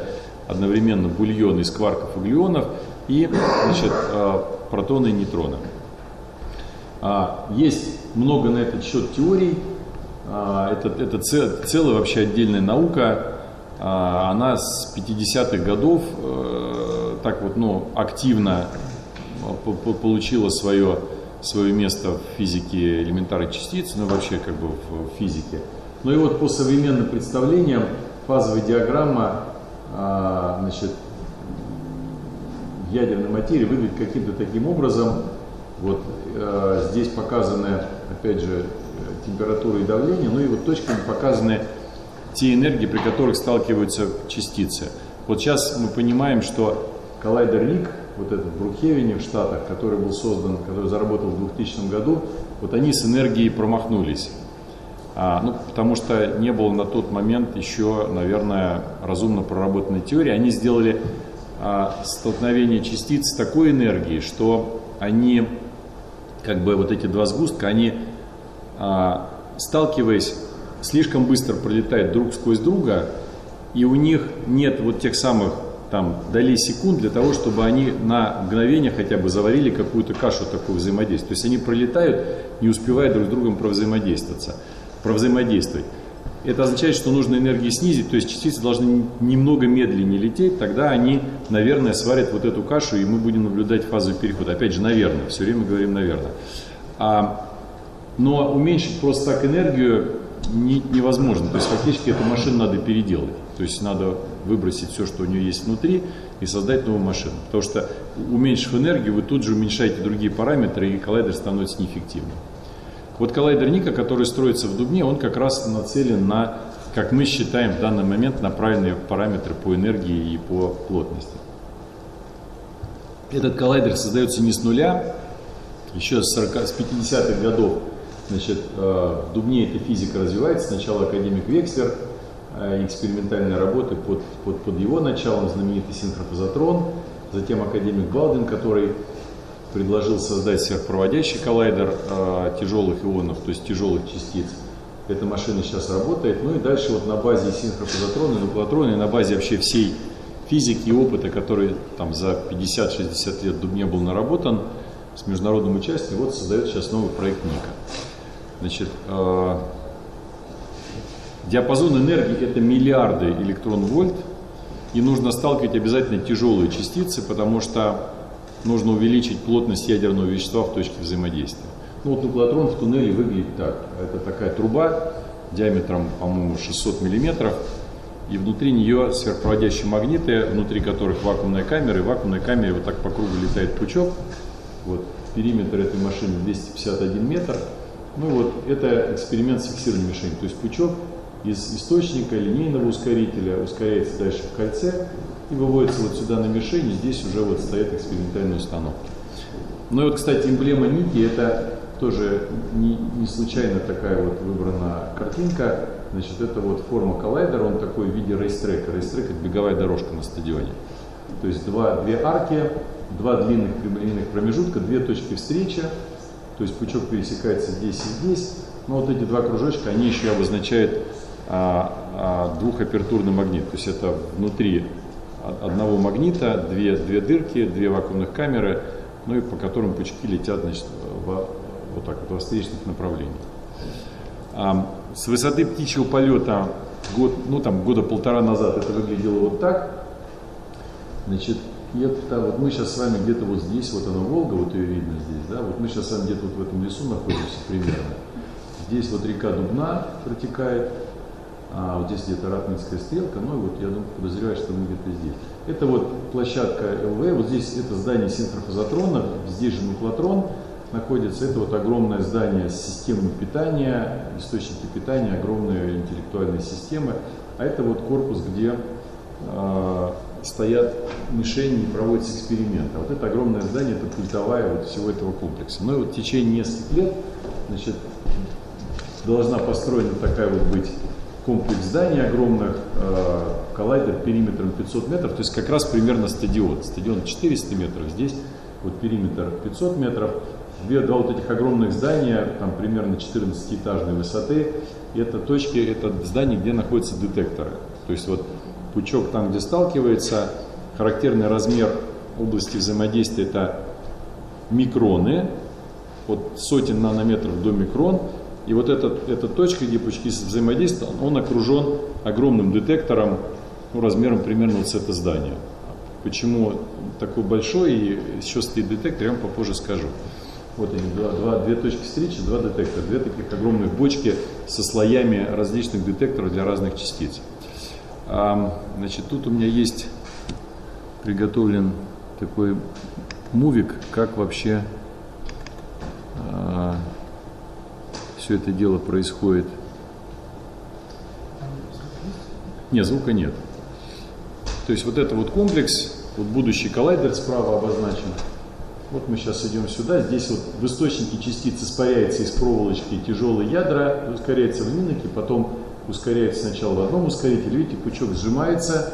одновременно бульоны из кварков и глюонов и значит, а, протоны и нейтроны. А, есть много на этот счет теорий, а, это, это целая вообще отдельная наука, она с 50-х годов э, так вот, ну, активно получила свое, свое место в физике элементарной частицы, ну вообще как бы в физике. Ну и вот по современным представлениям фазовая диаграмма а, значит, ядерной материи выглядит каким-то таким образом. Вот э, здесь показаны, опять же, температура и давление, ну и вот точками показаны те энергии, при которых сталкиваются частицы. Вот сейчас мы понимаем, что коллайдер Рик вот этот в Брукхевене в Штатах, который был создан, который заработал в 2000 году, вот они с энергией промахнулись. А, ну, потому что не было на тот момент еще, наверное, разумно проработанной теории. Они сделали столкновение частиц такой энергией, что они, как бы вот эти два сгустка, они, а, сталкиваясь, слишком быстро пролетают друг сквозь друга, и у них нет вот тех самых там долей секунд для того, чтобы они на мгновение хотя бы заварили какую-то кашу такого взаимодействия. То есть они пролетают, не успевая друг с другом провзаимодействоваться, провзаимодействовать. Это означает, что нужно энергию снизить, то есть частицы должны немного медленнее лететь, тогда они, наверное, сварят вот эту кашу, и мы будем наблюдать фазу перехода. Опять же, наверное, все время говорим наверное. А, но уменьшить просто так энергию не, невозможно. То есть фактически эту машину надо переделать. То есть надо выбросить все, что у нее есть внутри, и создать новую машину. Потому что уменьшив энергию, вы тут же уменьшаете другие параметры, и коллайдер становится неэффективным. Вот коллайдер Ника, который строится в Дубне, он как раз нацелен на, как мы считаем в данный момент, на правильные параметры по энергии и по плотности. Этот коллайдер создается не с нуля, еще с, 40, с 50-х годов значит, э, в Дубне эта физика развивается. Сначала академик Векслер – Э, экспериментальной работы под, под, под его началом, знаменитый синхрофазотрон, затем академик Балдин, который предложил создать сверхпроводящий коллайдер э, тяжелых ионов, то есть тяжелых частиц. Эта машина сейчас работает. Ну и дальше вот на базе синхропозотрона, нуклеотрона и на базе вообще всей физики и опыта, который там за 50-60 лет не был наработан с международным участием, вот создает сейчас новый проект Ника. Значит, э, диапазон энергии это миллиарды электрон-вольт, и нужно сталкивать обязательно тяжелые частицы, потому что нужно увеличить плотность ядерного вещества в точке взаимодействия. Ну вот нуклеотрон в туннеле выглядит так. Это такая труба диаметром, по-моему, 600 миллиметров, и внутри нее сверхпроводящие магниты, внутри которых вакуумная камера, и в вакуумной камере вот так по кругу летает пучок. Вот, периметр этой машины 251 метр. Ну вот, это эксперимент с фиксированной мишенью. То есть пучок из источника линейного ускорителя ускоряется дальше в кольце и выводится вот сюда на мишень, и здесь уже вот стоят экспериментальные установки. Ну и вот, кстати, эмблема Ники это тоже не, не случайно такая вот выбрана картинка. Значит, это вот форма коллайдера, он такой в виде рейстрека. Рейстрек – это беговая дорожка на стадионе. То есть два, две арки, два длинных прямолинейных промежутка, две точки встречи. То есть пучок пересекается здесь и здесь. Но вот эти два кружочка, они еще обозначают а, а, двухапертурный магнит. То есть это внутри одного магнита две, две дырки, две вакуумных камеры, ну и по которым пучки летят значит, в вот так вот, во встречных направлениях. А, с высоты птичьего полета год, ну там года полтора назад это выглядело вот так. Значит, это вот мы сейчас с вами где-то вот здесь, вот она Волга, вот ее видно здесь, да, вот мы сейчас с вами где-то вот в этом лесу находимся примерно. Здесь вот река Дубна протекает, а вот здесь где-то Ратминская стрелка, ну и вот я думаю, подозреваю, что мы где-то здесь. Это вот площадка ЛВ, вот здесь это здание синхрофазотрона, здесь же нуклотрон, находится. Это вот огромное здание с системой питания, источники питания, огромные интеллектуальные системы. А это вот корпус, где э, стоят мишени и проводятся эксперименты. Вот это огромное здание, это пультовая вот всего этого комплекса. Ну и вот в течение нескольких лет значит, должна построена такая вот быть комплекс зданий огромных, э, коллайдер периметром 500 метров, то есть как раз примерно стадион. Стадион 400 метров, здесь вот периметр 500 метров две, два вот этих огромных здания, там примерно 14-этажной высоты, это точки, это здание, где находятся детекторы. То есть вот пучок там, где сталкивается, характерный размер области взаимодействия это микроны, от сотен нанометров до микрон. И вот эта, эта точка, где пучки взаимодействуют, он окружен огромным детектором ну, размером примерно вот с это здание. Почему такой большой и еще стоит детектор, я вам попозже скажу. Вот они, два, два, две точки встречи, два детектора, две таких огромных бочки со слоями различных детекторов для разных частиц. А, значит, тут у меня есть приготовлен такой мувик, как вообще а, все это дело происходит. Нет, звука нет. То есть вот это вот комплекс, вот будущий коллайдер справа обозначен, вот мы сейчас идем сюда, здесь вот в источнике частиц испаряется из проволочки тяжелые ядра, ускоряется в миноке, потом ускоряется сначала в одном ускорителе, видите, пучок сжимается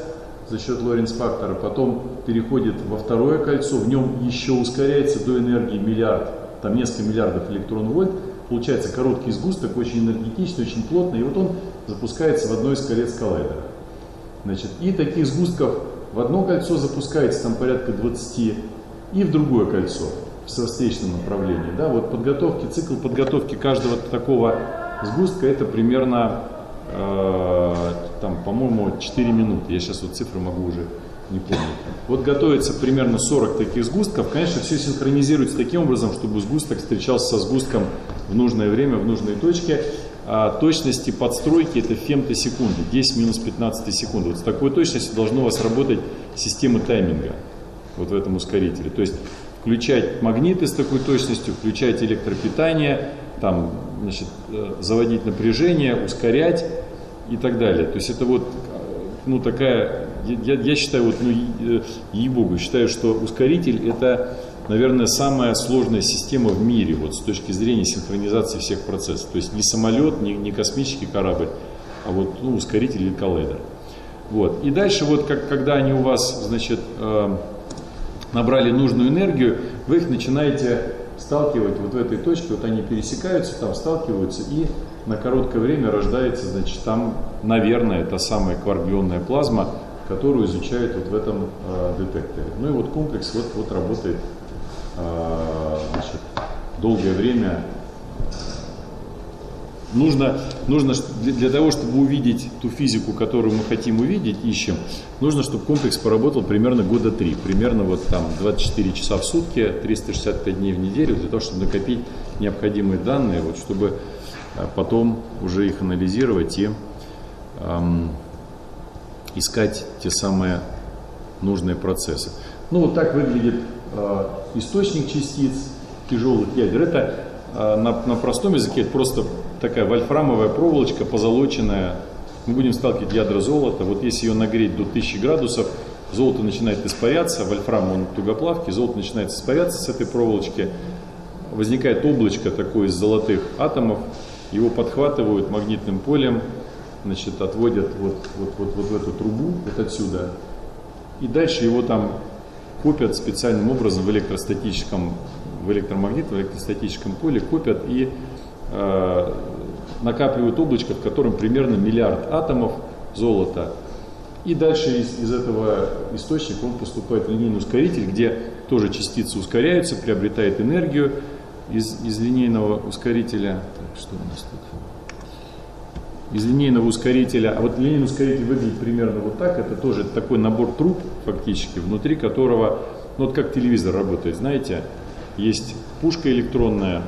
за счет Лоренц-фактора, потом переходит во второе кольцо, в нем еще ускоряется до энергии миллиард, там несколько миллиардов электрон-вольт, получается короткий сгусток, очень энергетичный, очень плотный, и вот он запускается в одно из колец коллайдера. Значит, и таких сгустков в одно кольцо запускается там порядка 20 и в другое кольцо в встречном направлении. Да, вот подготовки, цикл подготовки каждого такого сгустка это примерно, э, там, по-моему, 4 минуты. Я сейчас вот цифры могу уже не помню. Вот готовится примерно 40 таких сгустков. Конечно, все синхронизируется таким образом, чтобы сгусток встречался со сгустком в нужное время, в нужной точке. А точности подстройки это фемтосекунды, 10 минус 15 секунды. Вот с такой точностью должно у вас работать система тайминга вот в этом ускорителе. То есть включать магниты с такой точностью, включать электропитание, там, значит, э, заводить напряжение, ускорять и так далее. То есть это вот ну, такая, я, я считаю, вот, ну, ей-богу, считаю, что ускоритель это, наверное, самая сложная система в мире вот, с точки зрения синхронизации всех процессов. То есть не самолет, не, не космический корабль, а вот ну, ускоритель или коллайдер. Вот. И дальше, вот, как, когда они у вас, значит, э, набрали нужную энергию, вы их начинаете сталкивать вот в этой точке, вот они пересекаются, там сталкиваются, и на короткое время рождается, значит, там, наверное, та самая кваргионная плазма, которую изучают вот в этом э, детекторе. Ну и вот комплекс вот, вот работает э, значит, долгое время Нужно, нужно для, для того, чтобы увидеть ту физику, которую мы хотим увидеть, ищем, нужно, чтобы комплекс поработал примерно года три, примерно вот там 24 часа в сутки, 365 дней в неделю, для того, чтобы накопить необходимые данные, вот, чтобы э, потом уже их анализировать и эм, искать те самые нужные процессы. Ну вот так выглядит э, источник частиц тяжелых ядер. Это э, на, на простом языке это просто такая вольфрамовая проволочка, позолоченная. Мы будем сталкивать ядра золота. Вот если ее нагреть до 1000 градусов, золото начинает испаряться, вольфрам он тугоплавкий, золото начинает испаряться с этой проволочки. Возникает облачко такое из золотых атомов, его подхватывают магнитным полем, значит, отводят вот, вот, вот, вот в эту трубу, вот отсюда, и дальше его там копят специальным образом в электростатическом, в электромагнитном, в электростатическом поле, копят и Э, накапливают облачко, в котором примерно миллиард атомов золота. И дальше из, из этого источника он поступает в линейный ускоритель, где тоже частицы ускоряются, приобретает энергию из, из линейного ускорителя. Так, что у нас тут? Из линейного ускорителя. А вот линейный ускоритель выглядит примерно вот так. Это тоже такой набор труб, фактически, внутри которого, ну вот как телевизор работает, знаете, есть пушка электронная,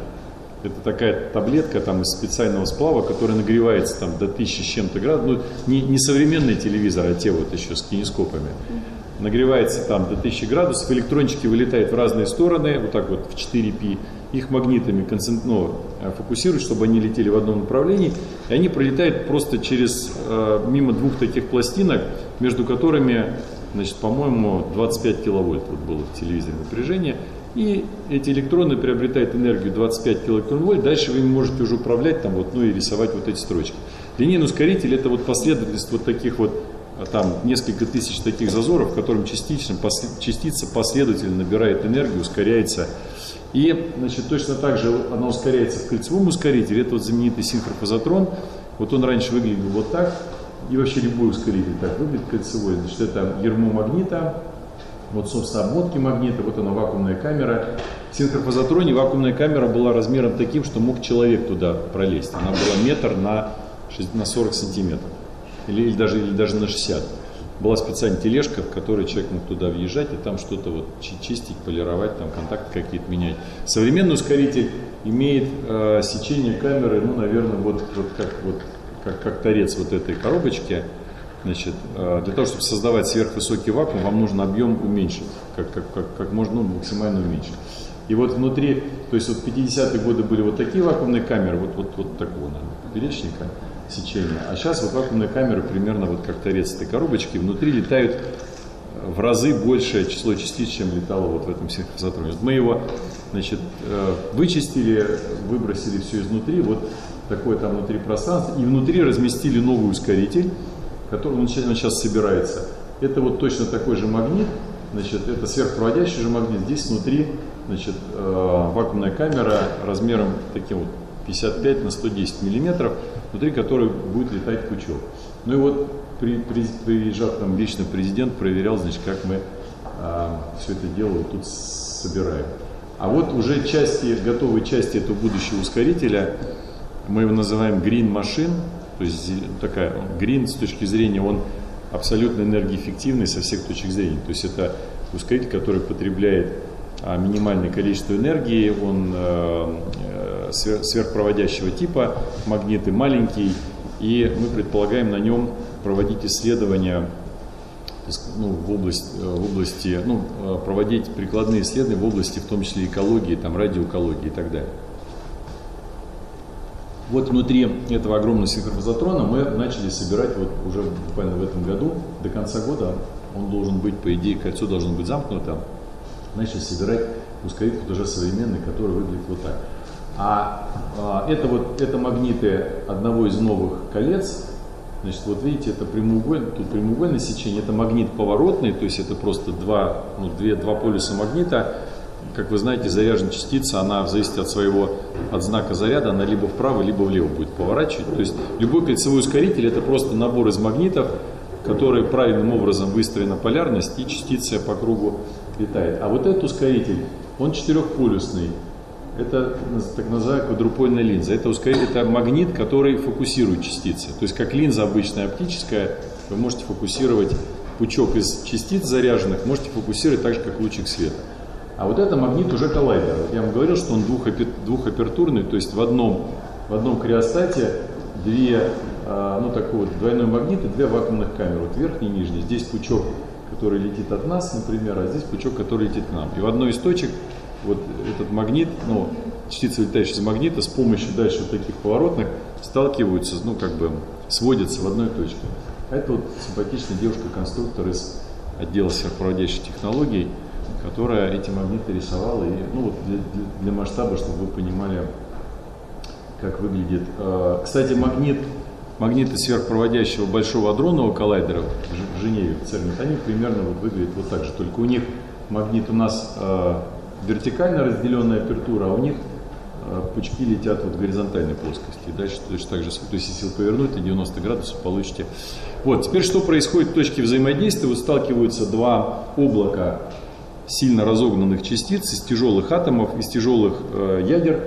это такая таблетка там из специального сплава, которая нагревается там до 1000 с чем-то градусов. Ну, не, не современный телевизор, а те вот еще с кинескопами. Нагревается там до 1000 градусов, электрончики вылетают в разные стороны, вот так вот в 4π. Их магнитами ну, фокусируют, чтобы они летели в одном направлении. И они пролетают просто через, э, мимо двух таких пластинок, между которыми, значит, по-моему, 25 киловольт вот было в телевизоре напряжение. И эти электроны приобретают энергию 25 килоэлектронвольт. Дальше вы можете уже управлять там вот, ну и рисовать вот эти строчки. Линейный ускоритель это вот последовательность вот таких вот а, там несколько тысяч таких зазоров, в котором частично, частица последовательно набирает энергию, ускоряется. И значит, точно так же она ускоряется в кольцевом ускорителе. Это вот знаменитый синхропозотрон. Вот он раньше выглядел вот так. И вообще любой ускоритель так выглядит кольцевой. Значит, это ермо магнита, вот, собственно, обмотки магнита, вот она вакуумная камера. В синхропозотроне вакуумная камера была размером таким, что мог человек туда пролезть. Она была метр на 40 сантиметров. Или, или, даже, или даже на 60. Была специальная тележка, в которой человек мог туда въезжать и там что-то вот чистить, полировать, там контакты какие-то менять. Современный ускоритель имеет э, сечение камеры, ну, наверное, вот, вот как вот как, как торец вот этой коробочки. Значит, э, для того, чтобы создавать сверхвысокий вакуум, вам нужно объем уменьшить, как, как, как, как можно ну, максимально уменьшить. И вот внутри, то есть вот в 50-е годы были вот такие вакуумные камеры, вот, вот, вот такого, наверное, поперечника сечения. А сейчас вот вакуумные камеры примерно вот как торец этой коробочки, внутри летают в разы большее число частиц, чем летало вот в этом синхрозатроне. Мы его, значит, э, вычистили, выбросили все изнутри, вот такое там внутри пространство, и внутри разместили новый ускоритель, который он сейчас, сейчас собирается. Это вот точно такой же магнит, значит, это сверхпроводящий же магнит. Здесь внутри, значит, э, вакуумная камера размером таким вот 55 на 110 миллиметров, внутри которой будет летать пучок. Ну и вот при, при, приезжав там вечный президент, проверял, значит, как мы э, все это дело вот тут собираем. А вот уже части, готовые части этого будущего ускорителя, мы его называем Green Machine, то есть такая green с точки зрения, он абсолютно энергоэффективный со всех точек зрения. То есть это ускоритель, который потребляет а, минимальное количество энергии, он э, э сверхпроводящего типа, магниты маленький, и мы предполагаем на нем проводить исследования ну, в, области, э, в области, ну, э, проводить прикладные исследования в области, в том числе экологии, там, радиоэкологии и так далее. Вот внутри этого огромного синхропозотрона мы начали собирать вот уже буквально в этом году, до конца года он должен быть, по идее, кольцо должно быть замкнуто, начали собирать ускоритель уже современный, который выглядит вот так. А, а это вот это магниты одного из новых колец. Значит, вот видите, это прямоугольное, тут прямоугольное сечение, это магнит поворотный, то есть это просто два, ну, две, два полюса магнита, как вы знаете, заряженная частица, она в зависимости от своего, от знака заряда, она либо вправо, либо влево будет поворачивать. То есть любой кольцевой ускоритель это просто набор из магнитов, который правильным образом выстроена полярность и частица по кругу летает. А вот этот ускоритель, он четырехполюсный. Это так называемая квадрупольная линза. Это ускоритель, это магнит, который фокусирует частицы. То есть как линза обычная оптическая, вы можете фокусировать пучок из частиц заряженных, можете фокусировать так же, как лучик света. А вот это магнит уже коллайдер. Я вам говорил, что он двухапертурный, то есть в одном, в одном криостате две, а, ну такой вот двойной магнит и две вакуумных камеры, вот верхний и нижний. Здесь пучок, который летит от нас, например, а здесь пучок, который летит к нам. И в одной из точек вот этот магнит, ну, частицы, летающие из магнита, с помощью дальше вот таких поворотных сталкиваются, ну, как бы сводятся в одной точке. А это вот симпатичная девушка-конструктор из отдела сверхпроводящих технологий, которая эти магниты рисовала. И, ну, вот для, для, масштаба, чтобы вы понимали, как выглядит. А, кстати, магнит, магниты сверхпроводящего большого адронного коллайдера в Женеве, в ЦЕРНе, они примерно вот выглядят вот так же. Только у них магнит у нас э, вертикально разделенная апертура, а у них э, пучки летят вот в горизонтальной плоскости. И дальше точно так же, то есть если повернуть на 90 градусов, получите. Вот, теперь что происходит в точке взаимодействия? Вот сталкиваются два облака сильно разогнанных частиц из тяжелых атомов, из тяжелых э, ядер.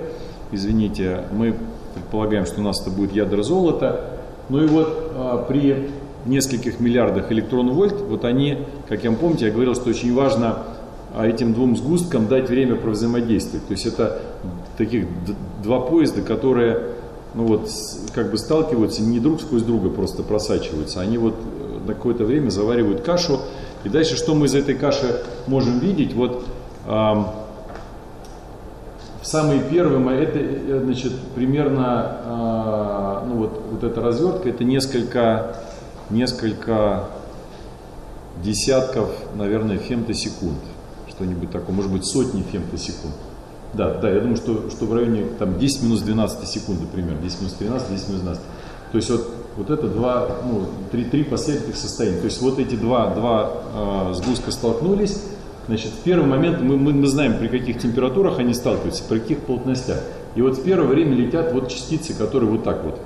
Извините, мы предполагаем, что у нас это будет ядра золота. Ну и вот э, при нескольких миллиардах электрон-вольт, вот они, как я помните, я говорил, что очень важно а этим двум сгусткам дать время про взаимодействие. То есть это таких два поезда, которые ну вот, как бы сталкиваются, не друг сквозь друга просто просачиваются, они вот э, на какое-то время заваривают кашу, и дальше, что мы из этой каши можем видеть? Вот э, самые первые, это, э, значит, примерно, э, ну вот, вот эта развертка, это несколько, несколько десятков, наверное, фемтосекунд, что-нибудь такое, может быть, сотни фемтосекунд. Да, да, я думаю, что, что в районе там 10 минус 12 секунды примерно, 10 минус 13, 10 минус 12. То есть вот вот это два, ну, три, три последних состояния. То есть вот эти два, два э, сгустка столкнулись. Значит, в первый момент мы, мы, мы знаем, при каких температурах они сталкиваются, при каких плотностях. И вот в первое время летят вот частицы, которые вот так вот,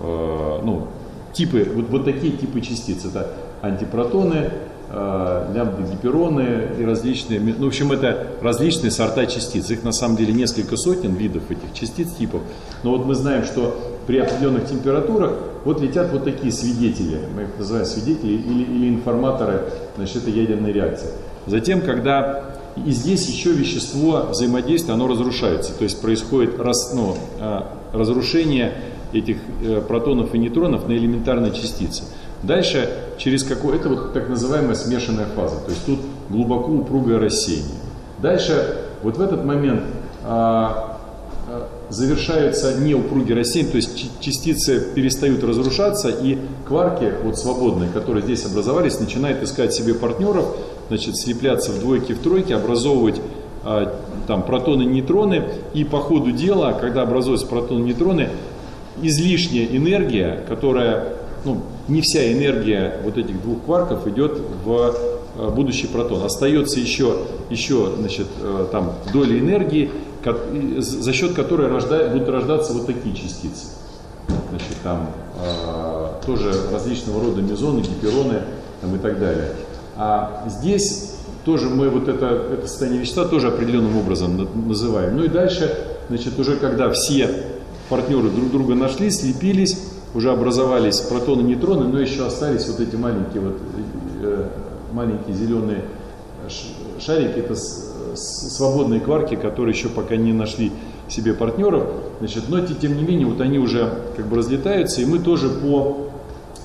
э, ну, типы, вот, вот такие типы частиц. Это антипротоны, лямбда-гипероны и различные, ну, в общем, это различные сорта частиц. Их на самом деле несколько сотен видов этих частиц, типов. Но вот мы знаем, что при определенных температурах вот летят вот такие свидетели, мы их называем свидетели или, или информаторы значит, этой ядерной реакции. Затем, когда и здесь еще вещество взаимодействия, оно разрушается, то есть происходит раз, ну, а, разрушение этих э, протонов и нейтронов на элементарные частицы. Дальше через какое это вот так называемая смешанная фаза, то есть тут глубоко упругое рассеяние. Дальше вот в этот момент а, завершаются не упругие рассеяния, то есть частицы перестают разрушаться, и кварки, вот свободные, которые здесь образовались, начинают искать себе партнеров, значит, слепляться в двойки, в тройки, образовывать а, там протоны, нейтроны, и по ходу дела, когда образуются протоны, нейтроны, излишняя энергия, которая, ну, не вся энергия вот этих двух кварков идет в а, будущий протон. Остается еще, еще значит, а, там доля энергии, за счет которой рождает, будут рождаться вот такие частицы. Значит, там э, тоже различного рода мезоны, гипероны там, и так далее. А здесь тоже мы вот это, это состояние вещества тоже определенным образом называем. Ну и дальше, значит, уже когда все партнеры друг друга нашли, слепились, уже образовались протоны, нейтроны, но еще остались вот эти маленькие вот э, маленькие зеленые шарики, это свободные кварки, которые еще пока не нашли себе партнеров, значит, но тем не менее вот они уже как бы разлетаются, и мы тоже по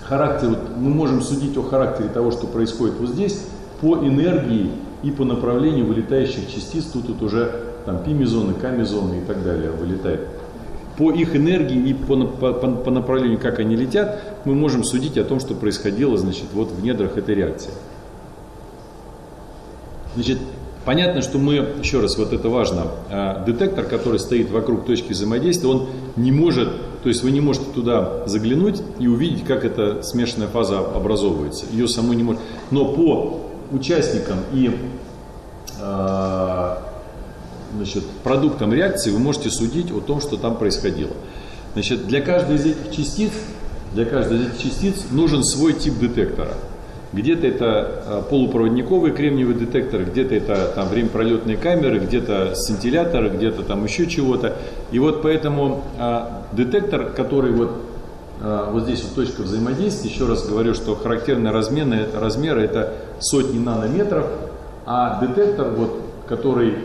характеру, мы можем судить о характере того, что происходит вот здесь, по энергии и по направлению вылетающих частиц, тут, тут уже там пи-мезоны, к-мезоны и так далее вылетает. По их энергии и по, по, по направлению, как они летят, мы можем судить о том, что происходило значит, вот в недрах этой реакции. Значит, Понятно, что мы, еще раз, вот это важно, а, детектор, который стоит вокруг точки взаимодействия, он не может, то есть вы не можете туда заглянуть и увидеть, как эта смешанная фаза образовывается. Ее самой не может. Но по участникам и э, значит, продуктом реакции вы можете судить о том, что там происходило. Значит, для каждой из этих частиц, для каждой из этих частиц нужен свой тип детектора. Где-то это а, полупроводниковый кремниевый детектор, где-то это там время пролетные камеры, где-то сцинтилляторы, где-то там еще чего-то. И вот поэтому а, детектор, который вот, а, вот здесь вот точка взаимодействия, еще раз говорю, что характерные размеры, размеры это сотни нанометров, а детектор, вот, который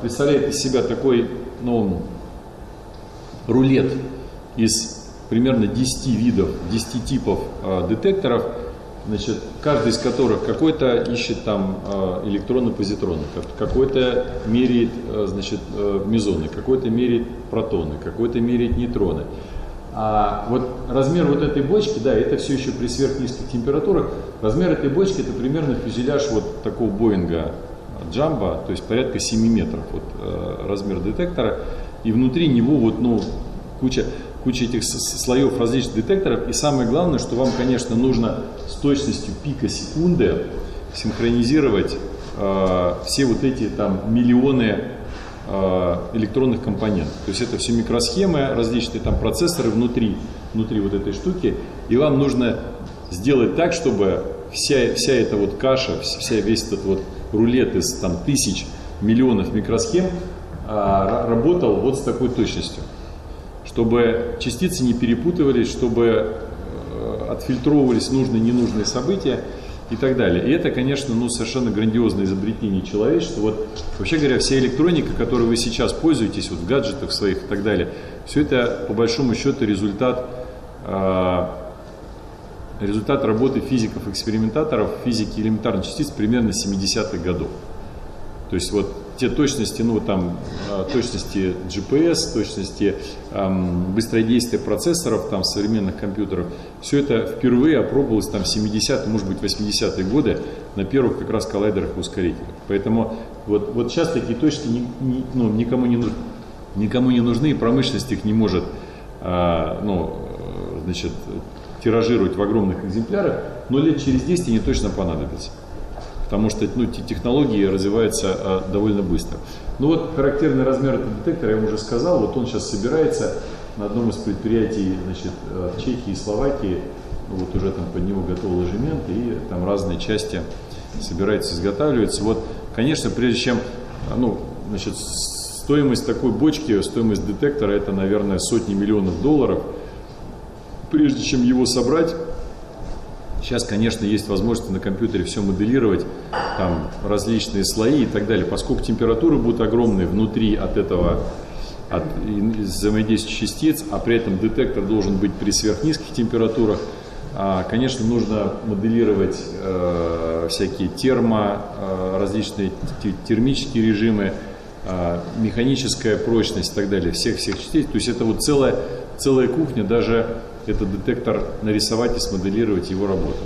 представляет из себя такой ну, рулет из примерно 10 видов, 10 типов а, детекторов – значит, каждый из которых какой-то ищет там э, электроны, позитроны, какой-то меряет э, значит, э, мезоны, какой-то меряет протоны, какой-то меряет нейтроны. А вот размер вот этой бочки, да, это все еще при сверхнизких температурах. Размер этой бочки это примерно фюзеляж вот такого Боинга Джамба, то есть порядка 7 метров вот, размер детектора. И внутри него вот, ну, куча куча этих слоев различных детекторов. И самое главное, что вам, конечно, нужно с точностью пика секунды синхронизировать э, все вот эти там миллионы э, электронных компонентов. То есть это все микросхемы, различные там процессоры внутри, внутри вот этой штуки. И вам нужно сделать так, чтобы вся, вся эта вот каша, вся, весь этот вот рулет из там тысяч, миллионов микросхем а, работал вот с такой точностью чтобы частицы не перепутывались, чтобы э, отфильтровывались нужные и ненужные события и так далее. И это, конечно, ну, совершенно грандиозное изобретение человечества. Вот, вообще говоря, вся электроника, которой вы сейчас пользуетесь, вот в гаджетах своих и так далее, все это, по большому счету, результат, э, результат работы физиков-экспериментаторов физики элементарных частиц примерно 70-х годов. То есть вот те точности, ну там а, точности GPS, точности эм, быстродействия процессоров там современных компьютеров, все это впервые опробовалось там 70 может быть 80-е годы на первых как раз коллайдерах и ускорителях. Поэтому вот, вот сейчас такие точки ни, ни, ну, никому, не нужны, никому не нужны, и промышленность их не может э, ну, значит, тиражировать в огромных экземплярах, но лет через 10 они точно понадобятся потому что ну, технологии развиваются а, довольно быстро. Ну вот характерный размер этого детектора, я вам уже сказал, вот он сейчас собирается на одном из предприятий значит, э, в Чехии и Словакии, ну, вот уже там под него готов ложемент, и там разные части собираются изготавливаться. Вот, конечно, прежде чем, а, ну, значит, стоимость такой бочки, стоимость детектора, это, наверное, сотни миллионов долларов. Прежде чем его собрать, Сейчас, конечно, есть возможность на компьютере все моделировать, там различные слои и так далее. Поскольку температуры будут огромные внутри от этого, от взаимодействия частиц, а при этом детектор должен быть при сверхнизких температурах, а, конечно, нужно моделировать э, всякие термо, э, различные термические режимы, э, механическая прочность и так далее, всех-всех частиц. То есть это вот целая, целая кухня, даже этот детектор нарисовать и смоделировать его работу.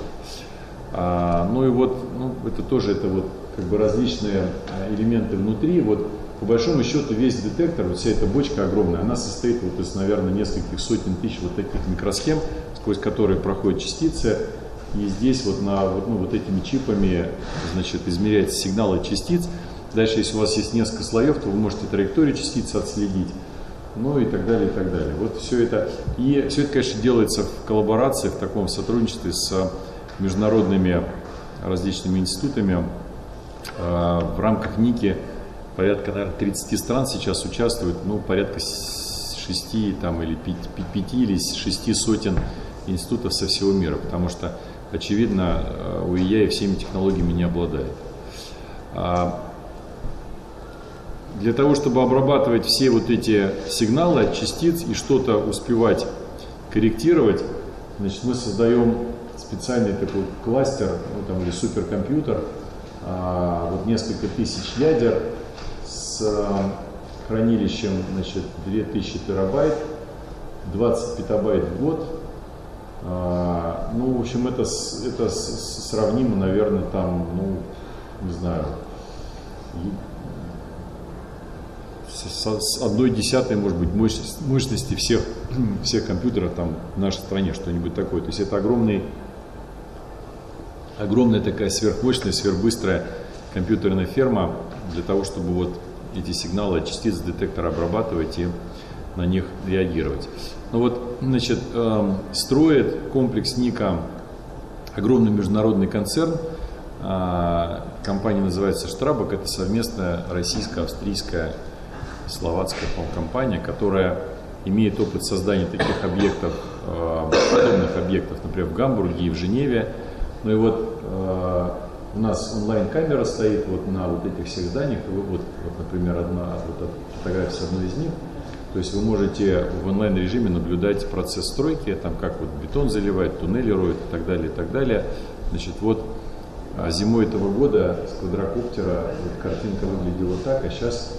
А, ну и вот, ну, это тоже это вот как бы различные а, элементы внутри. Вот по большому счету весь детектор, вот вся эта бочка огромная, она состоит вот из, наверное, нескольких сотен тысяч вот таких микросхем, сквозь которые проходят частицы. И здесь вот на ну, вот этими чипами значит, измеряется сигналы частиц. Дальше, если у вас есть несколько слоев, то вы можете траекторию частицы отследить ну и так далее, и так далее. Вот все это. И все это, конечно, делается в коллаборации, в таком сотрудничестве с международными различными институтами. А, в рамках НИКИ порядка, наверное, 30 стран сейчас участвуют, ну, порядка 6 там, или 5, 5 или 6 сотен институтов со всего мира, потому что, очевидно, УИЯ всеми технологиями не обладает. Для того, чтобы обрабатывать все вот эти сигналы от частиц и что-то успевать корректировать, значит, мы создаем специальный такой кластер, ну, там, или суперкомпьютер, а, вот несколько тысяч ядер с а, хранилищем значит, 2000 терабайт, 20 петабайт в год. А, ну, в общем, это, это сравнимо, наверное, там, ну, не знаю, с одной десятой, может быть, мощности, мощности всех, всех компьютеров там в нашей стране, что-нибудь такое. То есть это огромный, огромная такая сверхмощная, сверхбыстрая компьютерная ферма для того, чтобы вот эти сигналы от частиц детектора обрабатывать и на них реагировать. Ну вот, значит, э, строит комплекс Ника огромный международный концерн. Э, компания называется Штрабок. Это совместная российско-австрийская, словацкая компания, которая имеет опыт создания таких объектов, э, подобных объектов, например, в Гамбурге и в Женеве. Ну и вот э, у нас онлайн-камера стоит вот на вот этих всех зданиях. Вот, вот, например, одна вот фотография с одной из них. То есть вы можете в онлайн-режиме наблюдать процесс стройки, там как вот бетон заливает, туннели роют и так далее, и так далее. Значит, вот а, зимой этого года с квадрокоптера вот картинка выглядела так, а сейчас,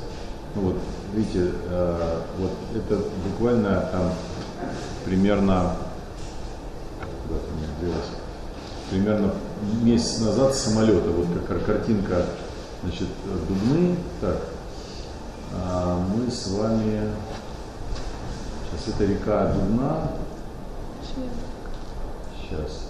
ну вот, видите, э, вот это буквально там примерно, куда примерно месяц назад с самолета, вот как картинка, значит, Дубны, так, а мы с вами Сейчас это река Дубна. Сейчас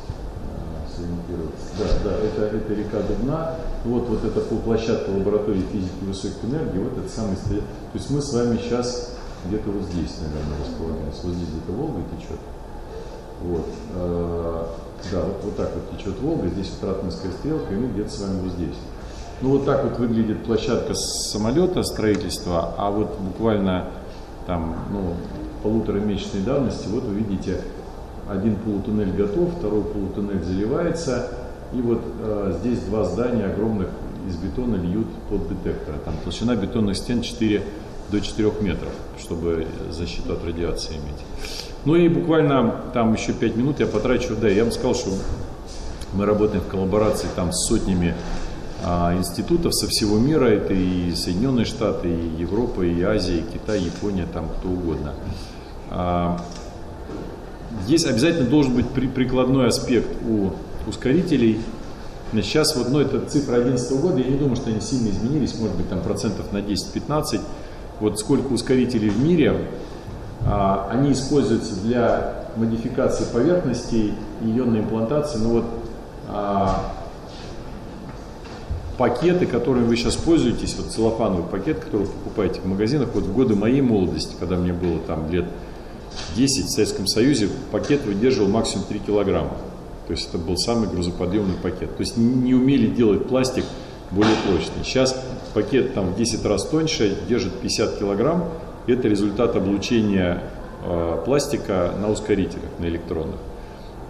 сориентироваться. Да, да, это, это река Дубна. Вот, вот эта площадка лаборатории физики высоких энергий, вот это самый То есть мы с вами сейчас где-то вот здесь, наверное, располагаемся. Вот здесь где-то Волга течет. Вот. Э, да, вот, вот так вот течет Волга, здесь вот ратманская стрелка, и мы где-то с вами вот здесь. Ну вот так вот выглядит площадка самолета строительства, а вот буквально там, ну, полуторамесячной давности, вот вы видите, один полутуннель готов, второй полутуннель заливается, и вот э, здесь два здания огромных из бетона льют под детекторы. Там толщина бетонных стен 4 до 4 метров, чтобы защиту от радиации иметь. Ну и буквально там еще 5 минут я потрачу, да, я вам сказал, что мы работаем в коллаборации там с сотнями а, институтов со всего мира, это и Соединенные Штаты, и Европа, и Азия, и Китай, Япония, там кто угодно. А, здесь обязательно должен быть прикладной аспект у ускорителей. Сейчас вот, ну, это цифра 2011 года, я не думаю, что они сильно изменились, может быть, там процентов на 10-15. Вот сколько ускорителей в мире, а, они используются для модификации поверхностей, ионной имплантации. Ну вот а, пакеты, которыми вы сейчас пользуетесь, вот целлофановый пакет, который вы покупаете в магазинах, вот в годы моей молодости, когда мне было там лет 10 в Советском Союзе пакет выдерживал максимум 3 килограмма. То есть это был самый грузоподъемный пакет. То есть не умели делать пластик более прочный. Сейчас пакет там в 10 раз тоньше, держит 50 килограмм. Это результат облучения э, пластика на ускорителях, на электронах.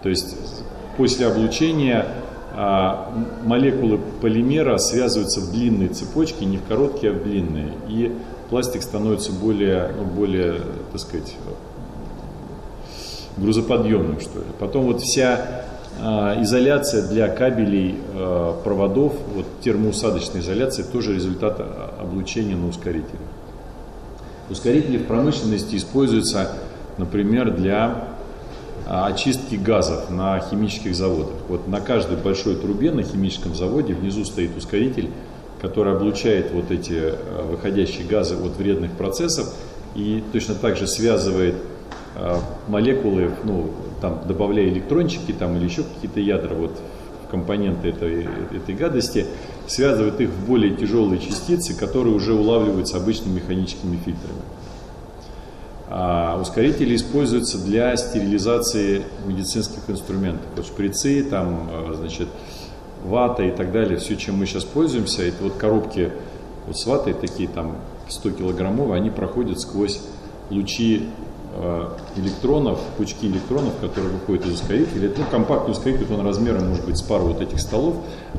То есть после облучения э, молекулы полимера связываются в длинные цепочки, не в короткие, а в длинные. И пластик становится более, ну, более так сказать, грузоподъемным, что ли. Потом вот вся э, изоляция для кабелей, э, проводов, вот термоусадочная изоляция, тоже результат а, облучения на ускорителе. Ускорители в промышленности используются, например, для очистки газов на химических заводах. Вот на каждой большой трубе на химическом заводе внизу стоит ускоритель, который облучает вот эти выходящие газы от вредных процессов и точно так же связывает молекулы, ну, там, добавляя электрончики там, или еще какие-то ядра вот, в компоненты этой, этой гадости, связывают их в более тяжелые частицы, которые уже улавливаются обычными механическими фильтрами. А ускорители используются для стерилизации медицинских инструментов. Вот шприцы, там, э, значит, вата и так далее, все, чем мы сейчас пользуемся, это вот коробки вот с ватой такие там 100 килограммовые, они проходят сквозь лучи электронов, пучки электронов, которые выходят из ускорителя. Ну, компактный ускоритель, он размером может быть с пару вот этих столов,